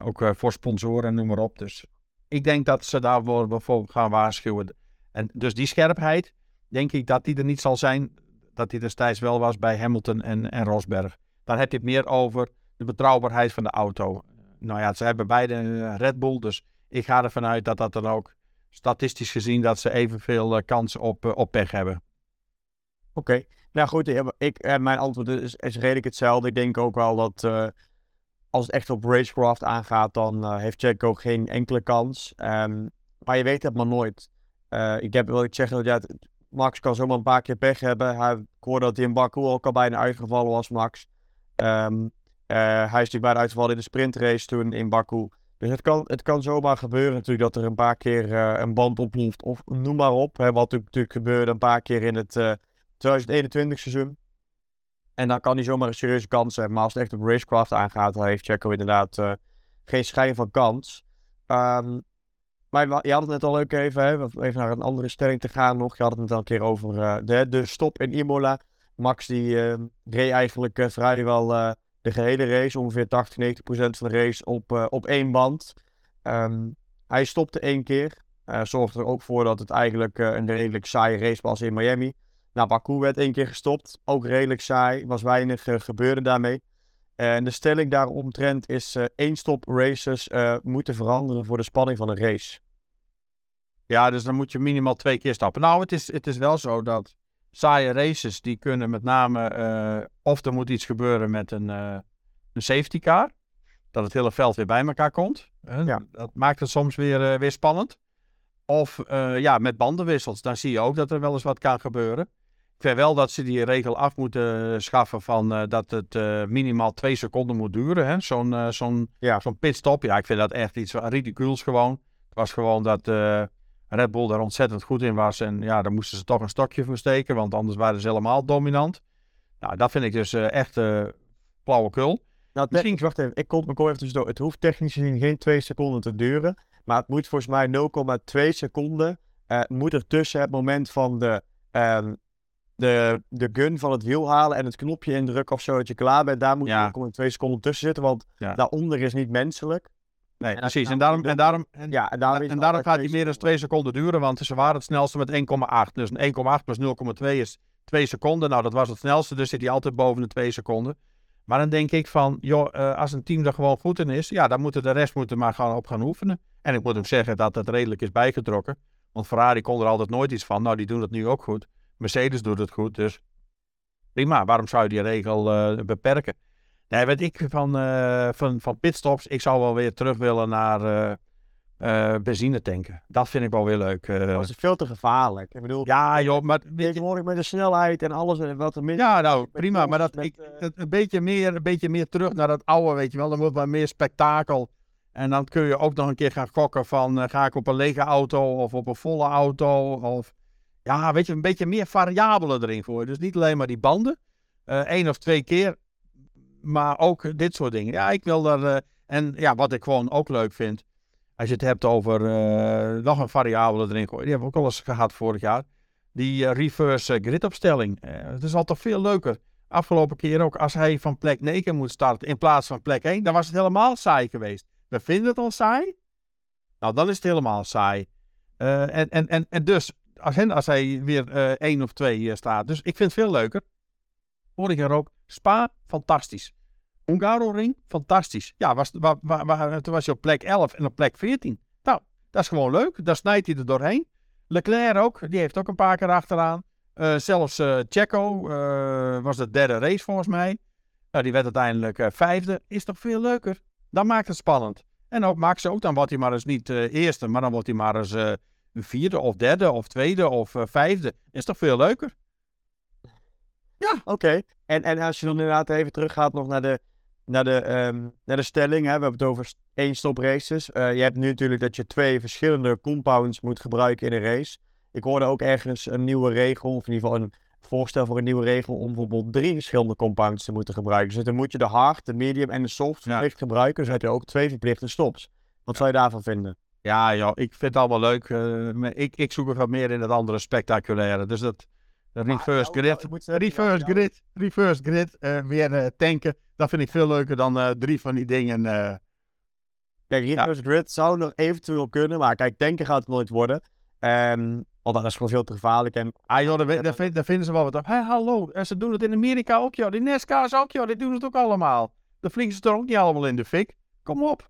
Ook uh, voor sponsoren en noem maar op. Dus ik denk dat ze daar bijvoorbeeld gaan waarschuwen. En dus die scherpheid, denk ik dat die er niet zal zijn. Dat die destijds wel was bij Hamilton en, en Rosberg. Dan heb je het meer over de betrouwbaarheid van de auto. Nou ja, ze hebben beide een Red Bull. Dus ik ga ervan uit dat dat dan ook statistisch gezien dat ze evenveel uh, kans op, op pech hebben. Oké, nou goed, ik, mijn antwoord is, is redelijk hetzelfde. Ik denk ook wel dat als het echt op racecraft aangaat, dan uh, heeft Checo geen enkele kans. Um, maar je weet het maar nooit. Uh, ik heb, ik zeggen, dat ja, Max kan zomaar een paar keer pech hebben. Hij, ik hoorde dat hij in Baku ook al bijna uitgevallen was, Max. Um, uh, hij is natuurlijk bijna uitgevallen in de sprintrace toen in Baku. Dus het kan, het kan zomaar gebeuren natuurlijk dat er een paar keer een band oploeft. Of noem maar op. Hè, wat natuurlijk gebeurde een paar keer in het 2021 seizoen. En dan kan hij zomaar een serieuze kans hebben. Maar als het echt op racecraft aangaat, dan heeft Checo inderdaad uh, geen schijn van kans. Um, maar je had het net al leuk even, hè, even naar een andere stelling te gaan nog. Je had het net al een keer over uh, de, stop in Imola. Max die uh, reed eigenlijk uh, vrijwel de gehele race, ongeveer 80, 90 procent van de race op, op één band. Um, hij stopte één keer. zorgde er ook voor dat het eigenlijk een redelijk saaie race was in Miami. Nou, Baku werd één keer gestopt. Ook redelijk saai. Was weinig uh, gebeurde daarmee. En de stelling daaromtrent is uh, één stop races uh, moeten veranderen voor de spanning van een race. Ja, dus dan moet je minimaal twee keer stappen. Nou, het is, het is wel zo dat saaie races, die kunnen met name, eh, of er moet iets gebeuren met een, eh, een safety car. Dat het hele veld weer bij elkaar komt. Ja. Dat maakt het soms weer, eh, weer spannend. Of eh, ja, met bandenwissels, dan zie je ook dat er wel eens wat kan gebeuren. Ik vind wel dat ze die regel af moeten schaffen van eh, dat het eh, minimaal twee seconden moet duren. hè. Zo'n eh, zo'n Ja. zo'n pitstop, ja, ik vind dat echt iets ridicules gewoon. Het was gewoon dat Red Bull daar ontzettend goed in was. En ja, daar moesten ze toch een stokje voor steken, want anders waren ze helemaal dominant. Nou, dat vind ik dus echt flauwekul. Nou, Misschien- wacht even. Ik kom, kom even tussendoor. Het hoeft technisch gezien geen twee seconden te duren. Maar het moet volgens mij 0,2 seconden. moet er tussen het moment van de, ehm, de, de gun van het wiel halen en het knopje indrukken of zo dat je klaar bent. Daar moet Ja. 0,2 seconden tussen zitten, want Ja. daaronder is niet menselijk. Nee, En precies. En daarom, en daarom, en, Ja, en daarom, en daarom gaat hij twee meer dan twee seconden duren, want ze waren het snelste met 1,8. Dus een 1,8 plus 0,2 is 2 seconden. Nou, dat was het snelste, dus zit hij altijd boven de 2 seconden. Maar dan denk ik van, joh, eh, als een team er gewoon goed in is, ja, dan moeten de rest moeten maar gaan op gaan oefenen. En ik moet ook zeggen dat het redelijk is bijgetrokken. Want Ferrari kon er altijd nooit iets van. Nou, die doen het nu ook goed. Mercedes doet het goed, dus prima. Waarom zou je die regel eh, beperken? Nee, weet ik van, eh, van, van pitstops, ik zou wel weer terug willen naar eh, benzine tanken. Dat vind ik wel weer leuk. Dat is veel te gevaarlijk. Ik bedoel, ja, joh, maar tegenwoordig met de snelheid en alles en wat er mis ja, nou, prima. Maar dat, met, ik, dat een, beetje meer, een beetje meer terug naar dat oude, weet je wel. Dan wordt wat meer spektakel. En dan kun je ook nog een keer gaan gokken van, ga ik op een lege auto of op een volle auto? Of, ja, weet je, een beetje meer variabelen erin voor. Dus niet alleen maar die banden. Eén of twee keer. Maar ook dit soort dingen. Ja, ik wil daar... eh, en ja, wat ik gewoon ook leuk vind. Als je het hebt over eh, nog een variabele erin gooien. Die hebben we ook al eens gehad vorig jaar. Die eh, reverse eh, grid opstelling. Eh, het is altijd veel leuker. Afgelopen keer ook, als hij van plek 9 moet starten in plaats van plek 1, dan was het helemaal saai geweest. We vinden het al saai. Nou, dan is het helemaal saai. Eh, en, en, en, en dus, als, hij weer eh 1 of 2 staat. Dus ik vind het veel leuker. Vorig jaar ook. Spa, fantastisch. Hungaroring, fantastisch. Ja, was, wa- wa- wa- toen was hij op plek 11 en op plek 14. Nou, dat is gewoon leuk. Daar snijdt hij er doorheen. Leclerc ook, die heeft ook een paar keer achteraan. Eh, zelfs eh Checo eh, was de derde race volgens mij. Nou, die werd uiteindelijk eh, vijfde. Is toch veel leuker? Dan maakt het spannend. En ook Max ook, dan wordt hij maar eens niet eh, eerste, maar dan wordt hij maar eens eh, vierde of derde of tweede of eh, vijfde. Is toch veel leuker? Oké. En, en als je dan inderdaad even teruggaat nog naar de, naar de, ehm, naar de stelling. Hè? We hebben het over één stop races. Eh, je hebt nu natuurlijk dat je twee verschillende compounds moet gebruiken in een race. Ik hoorde ook ergens een nieuwe regel, of in ieder geval een voorstel voor een nieuwe regel om bijvoorbeeld drie verschillende compounds te moeten gebruiken. Dus dan moet je de hard, de medium en de soft Ja. verplicht gebruiken. Dus dan heb je ook twee verplichte stops. Wat zou je daarvan vinden? Ja, joh, ik vind het allemaal leuk. eh, ik, ik zoek er wat meer in het andere spectaculaire. Dus dat reverse grid. Reverse grid, reverse grid, eh, weer eh, tanken. Dat vind ik veel leuker dan drie van die dingen. Kijk, reverse grid zou nog eventueel kunnen, maar kijk, tanken gaat het nooit worden. Ehm want dat is gewoon veel te gevaarlijk. En Ah joh, daar, vind- daar vinden ze wel wat op. Hé, hallo, en ze doen het in Amerika ook, joh. Die NASCAR's ook, joh. Die doen het ook allemaal. Dan vliegen ze er ook niet allemaal in de fik. Kom op.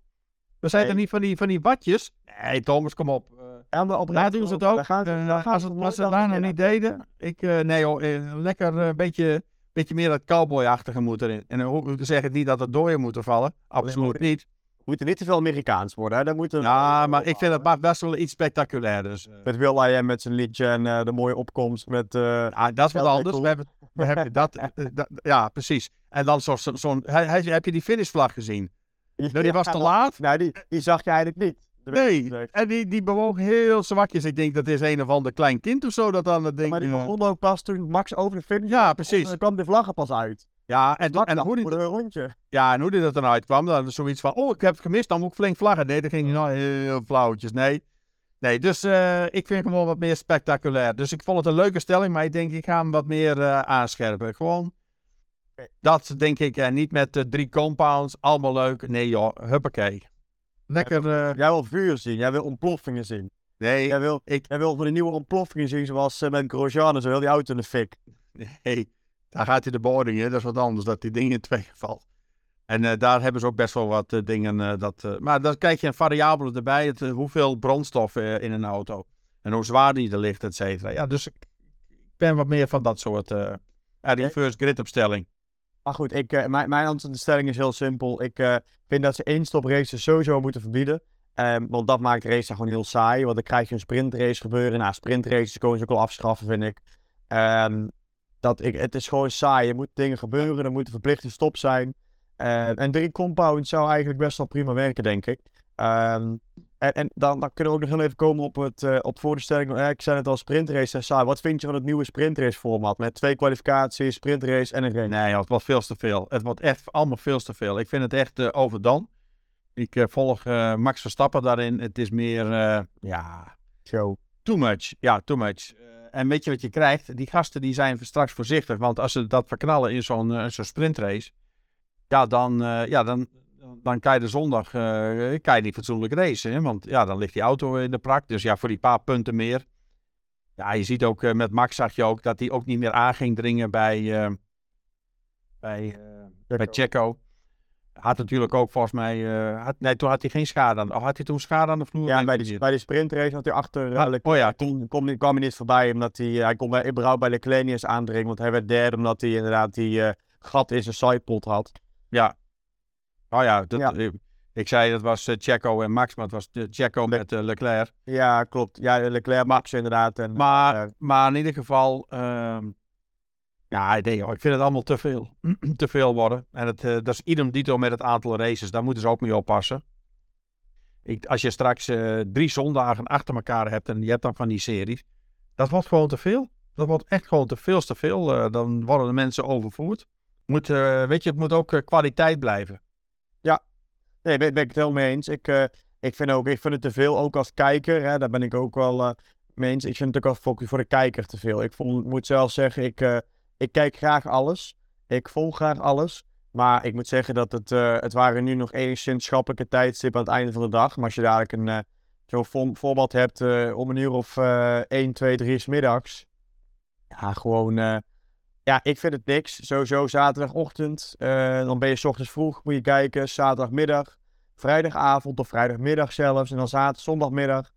We zijn er niet van die, van die watjes. Nee, Thomas, kom op. Eh, Ja, maar op Daar doen ze het ook. Daar gaan ze, Eh, daar gaan ze het, als ze daarna niet deden. Ik, eh, nee hoor, eh, lekker een beetje, beetje meer dat cowboy-achtige moet erin. En dan ik te zeggen niet dat er dooien moeten vallen. Absoluut niet. Moeten niet te veel Amerikaans worden. Hè? Dan moeten we- Ja, maar ik vind het best wel iets spectaculairs. Dus, eh, Met Will I Am met zijn liedje en eh, de mooie opkomst met... eh, ah, dat is wat anders. We hebben, we hebben dat, eh, dat, ja, precies. En dan zo'n... Zo, heb je die finishvlag gezien? Nou, die was te laat. Nee, die, die zag je eigenlijk niet. Dat Nee, en die, die bewoog heel zwakjes. Ik denk dat is een of ander klein kind of zo dat aan het ding... Maar die eh, begon ook pas toen Max over de finish Ja, precies. Dan kwam de vlag er pas uit. ja, en, en hoe die, een rondje. Ja, en hoe dit er dan uitkwam, dan is zoiets van, oh, ik heb het gemist, dan moet ik flink vlaggen. Nee, dat ging nou heel flauwtjes, nee. Nee, dus eh, ik vind hem wel wat meer spectaculair. Dus ik vond het een leuke stelling, maar ik denk, ik ga hem wat meer eh, aanscherpen. Gewoon. Dat denk ik, en niet met eh, drie compounds, allemaal leuk. Nee joh, huppakee. Lekker, eh, Jij wil vuur zien, jij wil ontploffingen zien. nee, Jij wil, ik- jij wil van die nieuwe ontploffingen zien, zoals eh, met Grosjean en zo, heel die auto in de fik. nee. Daar gaat hij de boarding, hè. dat is wat anders, dat die ding in twee valt. En eh, daar hebben ze ook best wel wat eh, dingen. eh, dat, eh, maar dan krijg je een variabele erbij. Het, eh, hoeveel brandstof eh, in een auto. En hoe zwaar die er ligt, et cetera. Ja, dus ik, ik ben wat meer van dat soort uh, reverse grid opstelling. Maar goed, ik, uh, mijn, mijn stelling is heel simpel. Ik uh, vind dat ze één stop races sowieso moeten verbieden. Um, want dat maakt de race gewoon heel saai. Want dan krijg je een sprintrace gebeuren. Nou, sprintraces kunnen ze ook wel afschaffen, vind ik. Um, dat ik, het is gewoon saai. Er moeten dingen gebeuren. Er moet een verplichte stop zijn. Uh, en drie compounds zou eigenlijk best wel prima werken, denk ik. Um, en, en dan, dan, kunnen we ook nog heel even komen op, het, uh, op voor de stelling. Uh, ik zei het al, sprintrace saai. Wat vind je van het nieuwe sprintrace format? Met twee kwalificaties, sprintrace en een race. Nee, het wordt veel te veel. Het wordt echt allemaal veel te veel. Ik vind het echt uh, overdan. Ik uh, volg Max Verstappen daarin. Het is meer, ja, Show. too much. Ja, too much. en weet je wat je krijgt? Die gasten die zijn straks voorzichtig. Want als ze dat verknallen in zo'n zo'n sprintrace, ja, dan, ja, dan, dan kan je de zondag kan je niet fatsoenlijk racen. Hè? Want ja, dan ligt die auto in de prak. Dus ja, voor die paar punten meer. Ja, je ziet ook met Max zag je ook dat hij ook niet meer aan ging dringen bij, bij, bij Checo. Had natuurlijk ook volgens mij. Uh, had, nee, toen had hij geen schade aan. Of had hij toen schade aan de vloer? Ja, bij de, bij de sprintrace had hij achter. Ah, oh ja, toen kwam, kwam hij niet voorbij. Omdat hij. Hij kon bij, überhaupt bij Leclerc niet eens aandringen. Want hij werd derde. Omdat hij inderdaad die uh, gat in zijn sidepot had. Ja. Oh ja, dat, ja. Ik, zei dat was uh, Checo en Max. Maar het was Checo Le met Leclerc. Ja, klopt. Ja, Leclerc, Max inderdaad. En, maar, maar in ieder geval. Ehm, ja, nee, ik vind het allemaal te veel. [CLEARS THROAT] te veel worden. En het, dat is idem dito met het aantal races. Daar moeten ze ook mee oppassen. Ik, als je straks uh, drie zondagen achter elkaar hebt en je hebt dan van die series. Dat wordt gewoon te veel. Dat wordt echt gewoon te veel te veel. Uh, dan worden de mensen overvoerd. Moet, weet je, het moet ook kwaliteit blijven. Nee, ben, ben ik het heel mee eens. Ik, ik, vind ook, ik vind het te veel, ook als kijker. Hè, daar ben ik ook wel mee eens. Ik vind het ook al voor de kijker te veel. Ik moet zelf zeggen, ik ik kijk graag alles. Ik volg graag alles. Maar ik moet zeggen dat het, het waren nu nog enigszins schappelijke tijdstip aan het einde van de dag. Maar als je dadelijk een zo'n voorbeeld hebt om een uur of 1, 2, 3 s middags. Ja, gewoon. Ja, ik vind het niks. Sowieso zaterdagochtend. dan ben je s ochtends vroeg, moet je kijken. Zaterdagmiddag, vrijdagavond of vrijdagmiddag zelfs. En dan zaterdag, zondagmiddag.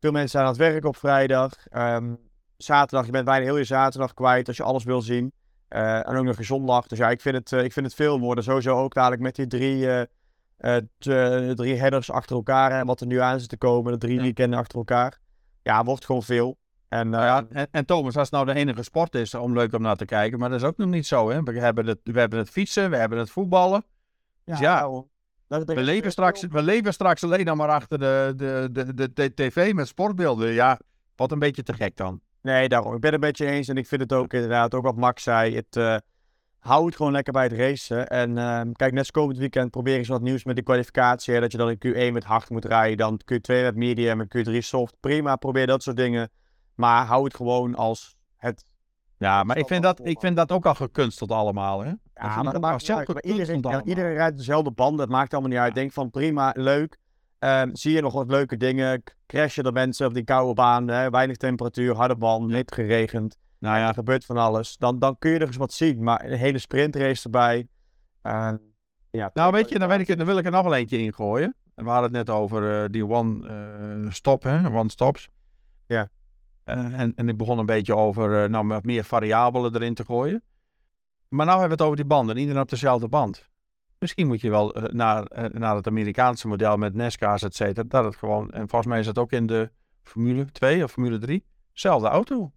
Veel mensen zijn aan het werk op vrijdag. Um, zaterdag, je bent bijna heel je zaterdag kwijt als je alles wil zien. Uh, en ook nog een zondag. Dus ja, ik vind het, uh, ik vind het veel worden. Sowieso ook dadelijk met die drie, drie headers achter elkaar. En wat er nu aan zit te komen, de drie ja. weekenden achter elkaar. Ja, wordt gewoon veel. En, ja, en, en, Thomas, als het nou de enige sport is om leuk om naar te kijken, maar dat is ook nog niet zo. Hè? We, hebben het, we hebben het fietsen, we hebben het voetballen. Ja, dus ja, nou, dat, we, leven straks, we leven straks alleen nog maar achter de, de, de, de, de tv met sportbeelden. Ja, wat een beetje te gek dan. Nee, daarom. Ik ben het met je eens. En ik vind het ook inderdaad, ook wat Max zei. Het uh, houdt gewoon lekker bij het racen. En uh, kijk, net komend weekend probeer eens wat nieuws met de kwalificatie. Hè, dat je dan in Q1 met hard moet rijden. Dan Q2 met medium en Q3 soft. Prima, probeer dat soort dingen. Maar hou het gewoon als het... Ja, maar ik vind, dat, ik vind dat ook al gekunsteld allemaal, hè? Ja, maar dat maakt niet uit. Iedereen, ja, iedereen rijdt dezelfde banden. Het maakt allemaal niet uit. Denk van prima, leuk. Um, zie je nog wat leuke dingen? Crashen er mensen op die koude baan? Hè? Weinig temperatuur, harde band, net geregend. Nou ja, er gebeurt van alles. Dan, dan kun je er eens wat zien. Maar een hele sprintrace erbij. Uh, ja, nou, weet je, dan, weet ik, dan wil ik er nog wel eentje ingooien. We hadden het net over uh, die one uh, stop, hè? one stops. Ja. Uh, en, en ik begon een beetje over nou, wat meer variabelen erin te gooien. Maar nu hebben we het over die banden. Iedereen op dezelfde band. Misschien moet je wel uh, naar, naar het Amerikaanse model met NASCAR's, et cetera. Dat het gewoon, en volgens mij is dat ook in de Formule 2 of Formule 3, dezelfde auto.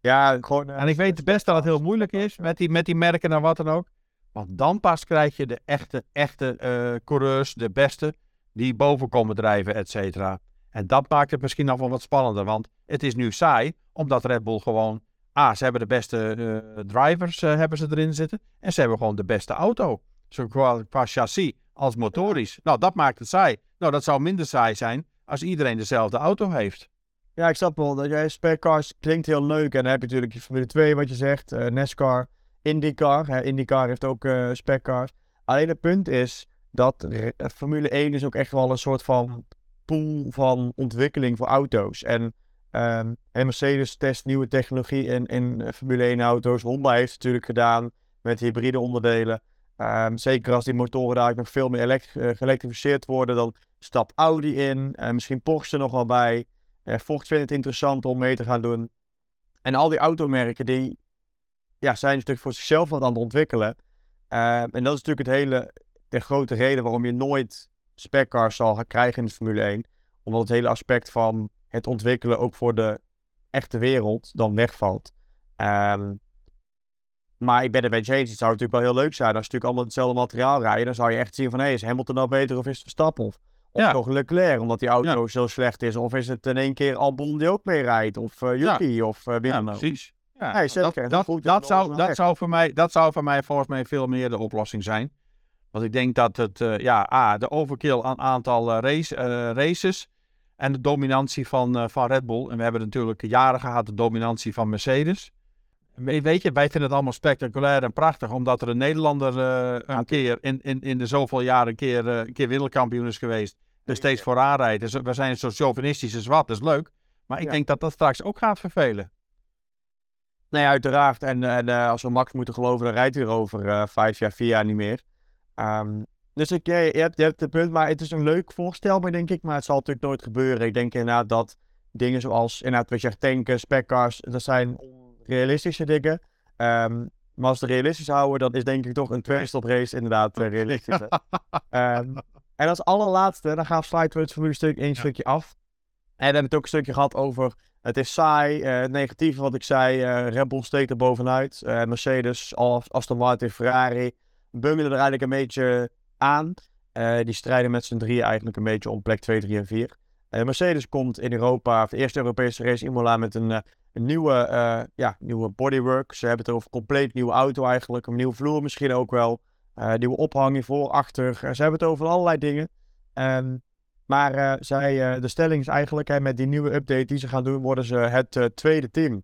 Ja, gewoon. Uh, en ik weet best dat het heel moeilijk is met die, met die merken en wat dan ook. Want dan pas krijg je de echte, echte coureurs, de beste, die boven komen drijven, et cetera. En dat maakt het misschien nog wel wat spannender. Want het is nu saai, omdat Red Bull gewoon. Ah, ze hebben de beste drivers hebben ze erin zitten. En ze hebben gewoon de beste auto. Zowel qua chassis als motorisch. Nou, dat maakt het saai. Nou, dat zou minder saai zijn als iedereen dezelfde auto heeft. Ja, ik snap wel. Dat jij speccars klinkt heel leuk. En dan heb je natuurlijk je Formule 2, wat je zegt. Uh, NASCAR, IndyCar. Hè, IndyCar heeft ook uh, speccars. Alleen het punt is dat Formule 1 is ook echt wel een soort van pool van ontwikkeling voor auto's. En, um, Mercedes test nieuwe technologie in, in Formule 1 auto's. Honda heeft het natuurlijk gedaan met hybride onderdelen. Um, zeker als die motoren daar nog veel meer elekt uh, geëlektrificeerd worden, dan stapt Audi in. en misschien Porsche nog wel bij. Uh, Ford vindt het interessant om mee te gaan doen. En al die automerken die ja, zijn natuurlijk voor zichzelf wat aan het ontwikkelen. Uh, en dat is natuurlijk het hele, de grote reden waarom je nooit speccars zal krijgen in de Formule 1. Omdat het hele aspect van het ontwikkelen ook voor de echte wereld dan wegvalt. Um, maar ik ben met je eens. Het zou natuurlijk wel heel leuk zijn als je natuurlijk allemaal hetzelfde materiaal rijden. Dan zou je echt zien van, hé, hey, is Hamilton nou beter of is het Verstappen? Of, of ja. toch Leclerc, omdat die auto ja. zo slecht is. Of is het in één keer Albon die ook mee rijdt? Of uh, Yuki ja. of uh, Ja, precies. Ja, hey, dat, dat, dat, zou, dat, zou voor mij, dat zou voor mij volgens mij veel meer de oplossing zijn. Want ik denk dat het, uh, ja, A, de overkill aan aantal race, races en de dominantie van, van Red Bull. En we hebben natuurlijk jaren gehad de dominantie van Mercedes. Weet je, wij vinden het allemaal spectaculair en prachtig, omdat er een Nederlander een keer in, in, in de zoveel jaren een keer, een keer wereldkampioen is geweest. Er steeds vooraan rijdt. Dus we zijn zo chauvinistisch als wat, dat is leuk. Maar ik denk dat dat straks ook gaat vervelen. Nee, uiteraard. En, en uh, als we Max moeten geloven, dan rijdt hij er over vijf jaar, vier jaar niet meer. Um, dus ik, je, hebt, je hebt het punt, maar het is een leuk voorstel, maar denk ik. Maar het zal natuurlijk nooit gebeuren. Ik denk inderdaad dat dingen zoals, inderdaad, wat je zegt, tanken, speccars, dat zijn realistische dingen. Um, maar als we realistisch houden, dan is denk ik toch een twee-stop race inderdaad uh, realistisch. um, [LAUGHS] en als allerlaatste, dan gaan we sluiten we het Formule stuk één stukje af. En dan hebben we het ook een stukje gehad over, het is saai, uh, het negatieve wat ik zei, uh, Red Bull steekt er bovenuit. Mercedes, Aston Martin, Ferrari, bungelen er eigenlijk een beetje aan. die strijden met z'n drieën eigenlijk een beetje om plek 2, 3 en 4. Mercedes komt in Europa, de eerste Europese race Imola, met een een nieuwe, ja, nieuwe bodywork. Ze hebben het over een compleet nieuwe auto eigenlijk. Een nieuwe vloer misschien ook wel. Nieuwe ophanging voor, achter. ze hebben het over allerlei dingen. Um, maar zij, de stelling is eigenlijk, hè, met die nieuwe update die ze gaan doen, worden ze het tweede team.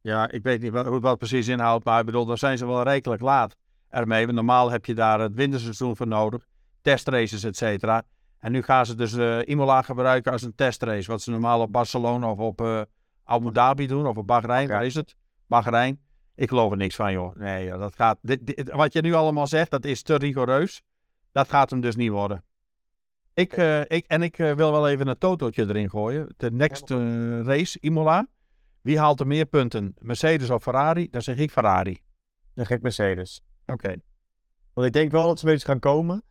Ja, ik weet niet wat, wat precies inhoudt, maar ik bedoel, daar zijn ze wel rijkelijk laat ermee. Want normaal heb je daar het winterseizoen voor nodig, testraces, et cetera. En nu gaan ze dus Imola gebruiken als een testrace, wat ze normaal op Barcelona of op Abu Dhabi doen of op Bahrein, waar is het? Bahrein. Ik geloof er niks van, joh. Nee, dat gaat. Dit, wat je nu allemaal zegt, dat is te rigoureus. Dat gaat hem dus niet worden. Ik, uh, ik, en ik uh, wil wel even een totootje erin gooien. De next uh, race, Imola. Wie haalt er meer punten? Mercedes of Ferrari? Dan zeg ik Ferrari. Dan zeg ik Mercedes. Oké. Want ik denk wel dat ze een beetje gaan komen.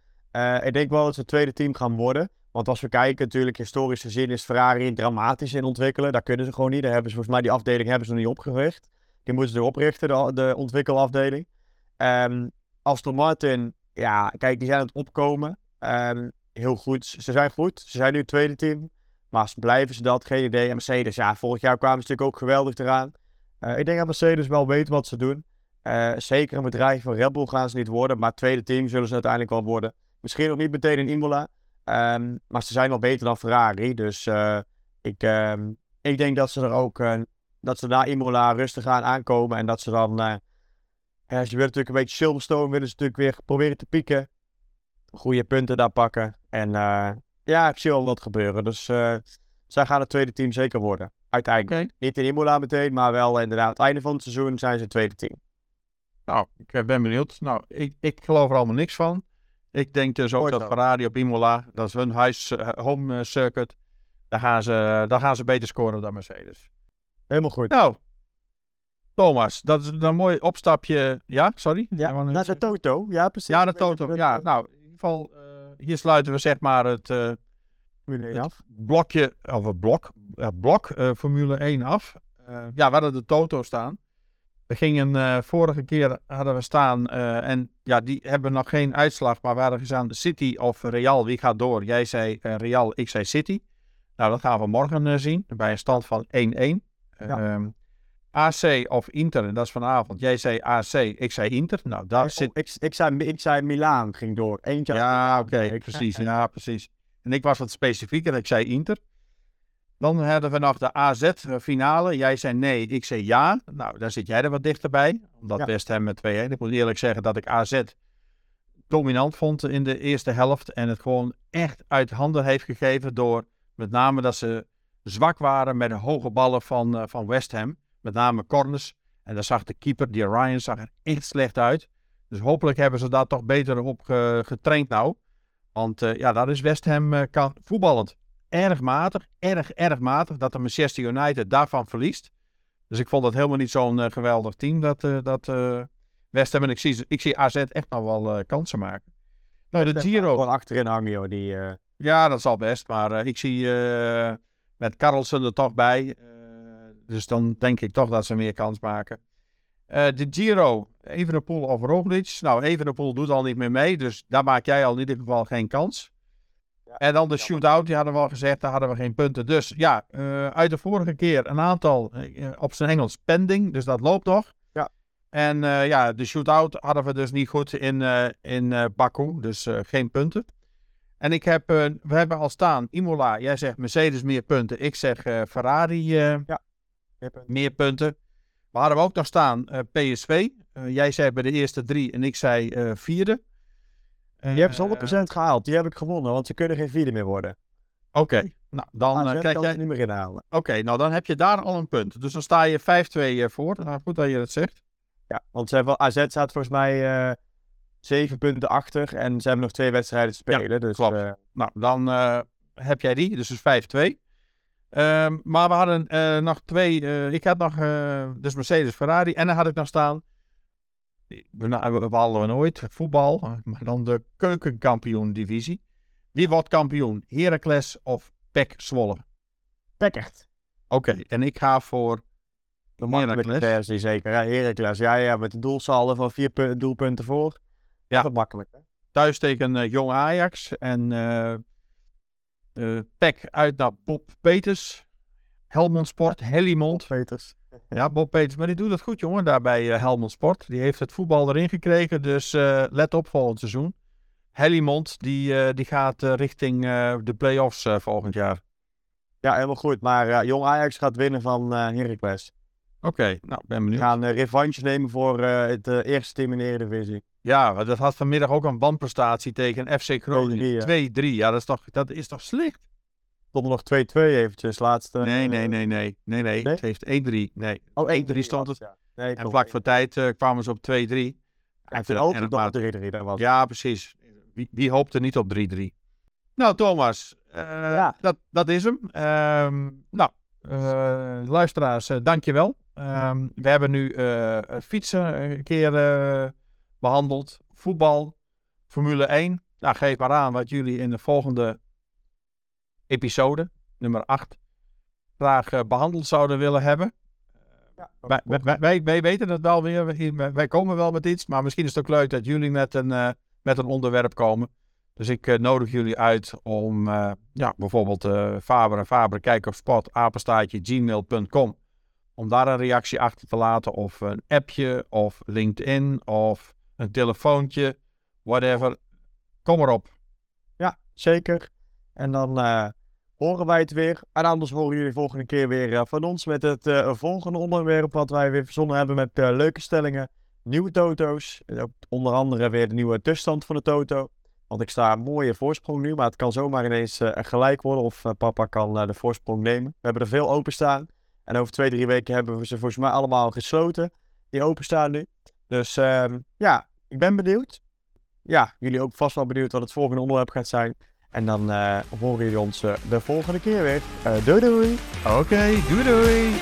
ik denk wel dat ze het tweede team gaan worden. Want als we kijken, natuurlijk historisch gezien is Ferrari dramatisch in ontwikkelen. Daar kunnen ze gewoon niet. Daar hebben ze volgens mij die afdeling hebben ze nog niet opgericht. Die moeten ze erop richten, de, de ontwikkelafdeling. Um, Aston Martin, ja, kijk, die zijn aan het opkomen. Um, heel goed. Ze zijn goed. Ze zijn nu het tweede team. Maar blijven ze dat? Geen idee. En Mercedes, ja, vorig jaar kwamen ze natuurlijk ook geweldig eraan. Uh, ik denk dat Mercedes wel weet wat ze doen. Uh, zeker een bedrijf van Red Bull gaan ze niet worden. Maar tweede team zullen ze uiteindelijk wel worden. Misschien nog niet meteen in Imola. Um, maar ze zijn wel beter dan Ferrari. Dus uh, ik, um, ik denk dat ze er ook uh, dat ze daar Imola rustig aan aankomen. En dat ze dan. Ze willen natuurlijk een beetje Silverstone, willen ze natuurlijk weer proberen te pieken. Goede punten daar pakken. En ja, ik zie wel wat gebeuren. Dus zij gaan het tweede team zeker worden. Uiteindelijk. Okay. Niet in Imola meteen, maar wel inderdaad. Aan het einde van het seizoen zijn ze het tweede team. Nou, ik ben benieuwd. Nou, ik, ik geloof er allemaal niks van. Ik denk dus ook dat Ferrari op Imola, dat is hun huis, eh, home eh, circuit, daar gaan, ze, daar gaan ze beter scoren dan Mercedes. Helemaal goed. Nou, Thomas, dat is een mooi opstapje. Ja, sorry? Ja, naar de Toto. Ja, precies. Ja, de Toto. Ja, nou, in ieder geval, uh, hier sluiten we zeg maar het, uh, het blokje, of het blok, het blok uh, Formule 1 af. ja, we hadden de Toto staan. We gingen uh, vorige keer hadden we staan uh, en ja, die hebben nog geen uitslag, maar we hadden gestaan City of Real, wie gaat door? Jij zei uh, Real, ik zei City. Nou, dat gaan we morgen zien bij een stand van 1-1. Ja. Um, AC of Inter, dat is vanavond. Jij zei AC, ik zei Inter. Nou, daar oh, zit... ik, ik, zei, ik zei Milaan, ging door. Eentje ja, oké, okay, precies. [LAUGHS] Ja, precies. En ik was wat specifieker, ik zei Inter. Dan hadden we nog de AZ-finale. Jij zei nee, ik zei ja. Nou, daar zit jij er wat dichterbij. Omdat ja. West Ham met 2-1. Ik moet eerlijk zeggen dat ik AZ dominant vond in de eerste helft. En het gewoon echt uit handen heeft gegeven door met name dat ze zwak waren met de hoge ballen van, uh, van West Ham. Met name corners. En daar zag de keeper, die Ryan, zag er echt slecht uit. Dus hopelijk hebben ze daar toch beter op getraind nou. Want uh, ja, dat is West Ham uh, kan voetballend erg matig, erg, erg matig dat de Manchester United daarvan verliest. Dus ik vond dat helemaal niet zo'n eh, geweldig team, dat, eh, dat eh, West Ham. En ik zie, ik zie AZ echt nog wel kansen maken. Nou, de Giro. Gewoon achterin hangen, joh. Die, Ja, dat zal best. Maar ik zie met Carlsen er toch bij. dus dan denk ik toch dat ze meer kans maken. De Giro, Evenepoel of Roglic. Nou, Evenepoel doet al niet meer mee. Dus daar maak jij al in ieder geval geen kans. Ja, en dan de shootout, die hadden we al gezegd, daar hadden we geen punten. Dus ja, eh, uit de vorige keer een aantal eh, op zijn Engels pending. Dus dat loopt nog. Ja. En eh, ja, de shootout hadden we dus niet goed in, in Baku. Dus geen punten. En ik heb, we hebben al staan, Imola, jij zegt Mercedes meer punten. Ik zeg Ferrari eh, meer punten. We hadden we ook nog staan PSV. Jij zei bij de eerste drie en ik zei vierde. Die hebben ze Eh, 100% gehaald. Die heb ik gewonnen, want ze kunnen geen vierde meer worden. Oké, nou dan eh, krijg kan jij... niet meer inhalen. Oké, nou dan heb je daar al een punt. Dus dan sta je 5-2 eh, voor. Nou, goed dat je dat zegt. Ja, want ze hebben, AZ staat volgens mij eh zeven punten achter en ze hebben nog twee wedstrijden te spelen. dus, klopt. eh, Nou, dan eh, heb jij die, dus dus 5-2. Ehm, maar we hadden eh, nog twee. eh, ik had nog eh, dus Mercedes, Ferrari. En dan had ik nog staan. We, nou, we hadden we nooit voetbal, maar dan de keukenkampioen-divisie. Wie wordt kampioen? Heracles of PEC Zwolle? Pekkert. Oké, en ik ga voor. De makkelijke Heracles. versie zeker. Ja, Heracles. Ja, ja, met een doelsaldo van vier pu- doelpunten voor. Ja. Dat makkelijk. Hè? Thuis tegen eh, Jong Ajax. En eh eh, PEC uit naar Bob Peters. Helmond Sport, Helmond. Peters. Ja, Bob Peters, maar die doet het goed, jongen, daar bij eh, Helmond Sport. Die heeft het voetbal erin gekregen, dus eh, let op volgend seizoen. Helmond, die, eh, die gaat richting de play-offs volgend jaar. Ja, helemaal goed. Maar Jong Ajax gaat winnen van eh Heracles. Oké, nou, ben benieuwd. gaan eh, revanche nemen voor het eerste team in de Eredivisie. Ja, dat had vanmiddag ook een bandprestatie tegen FC Groningen. 2-3, 2-3, ja, dat is toch, dat is toch slecht? Stond er nog 2-2 eventjes, laatste. Nee, eh, nee, nee, nee, nee, nee, Nee? het heeft 1-3, nee. Oh, 1-3 stond het. Ja. Nee, En vlak voor tijd eh, kwamen ze op 2-3. En toen ook nog maat. 3-3. Dat was. Ja, precies. Wie, wie hoopte niet op 3-3? Nou, Thomas, Ja. dat, dat is hem. Ehm, nou, eh, luisteraars, dankjewel. Ehm we hebben nu fietsen een keer eh, behandeld. Voetbal, Formule 1. Nou, geef maar aan wat jullie in de volgende episode, nummer 8, graag eh, behandeld zouden willen hebben. Ja, Wij, wij, wij- wij, wij weten het wel weer. Wij, komen wel met iets. Maar misschien is het ook leuk dat jullie met een, eh, met een onderwerp komen. Dus ik eh, nodig jullie uit om ja, bijvoorbeeld Faber en Faber, kijk op spot, apenstaartje, gmail.com. Om daar een reactie achter te laten. Of een appje, of LinkedIn, of een telefoontje, whatever. Kom erop. Ja, zeker. En dan horen wij het weer. En anders horen jullie de volgende keer weer eh, van ons met het eh, volgende onderwerp wat wij weer verzonnen hebben met eh, leuke stellingen, nieuwe toto's. Onder andere weer de nieuwe tussenstand van de toto. Want ik sta een mooie voorsprong nu, maar het kan zomaar ineens gelijk worden of papa kan de voorsprong nemen. We hebben er veel openstaan. En over twee, drie weken hebben we ze volgens mij allemaal gesloten, die openstaan nu. Dus ehm, ja, ik ben benieuwd. Ja, jullie ook vast wel benieuwd wat het volgende onderwerp gaat zijn. En dan eh, horen jullie ons eh, de volgende keer weer. Eh, doei doei! Oké, doei doei.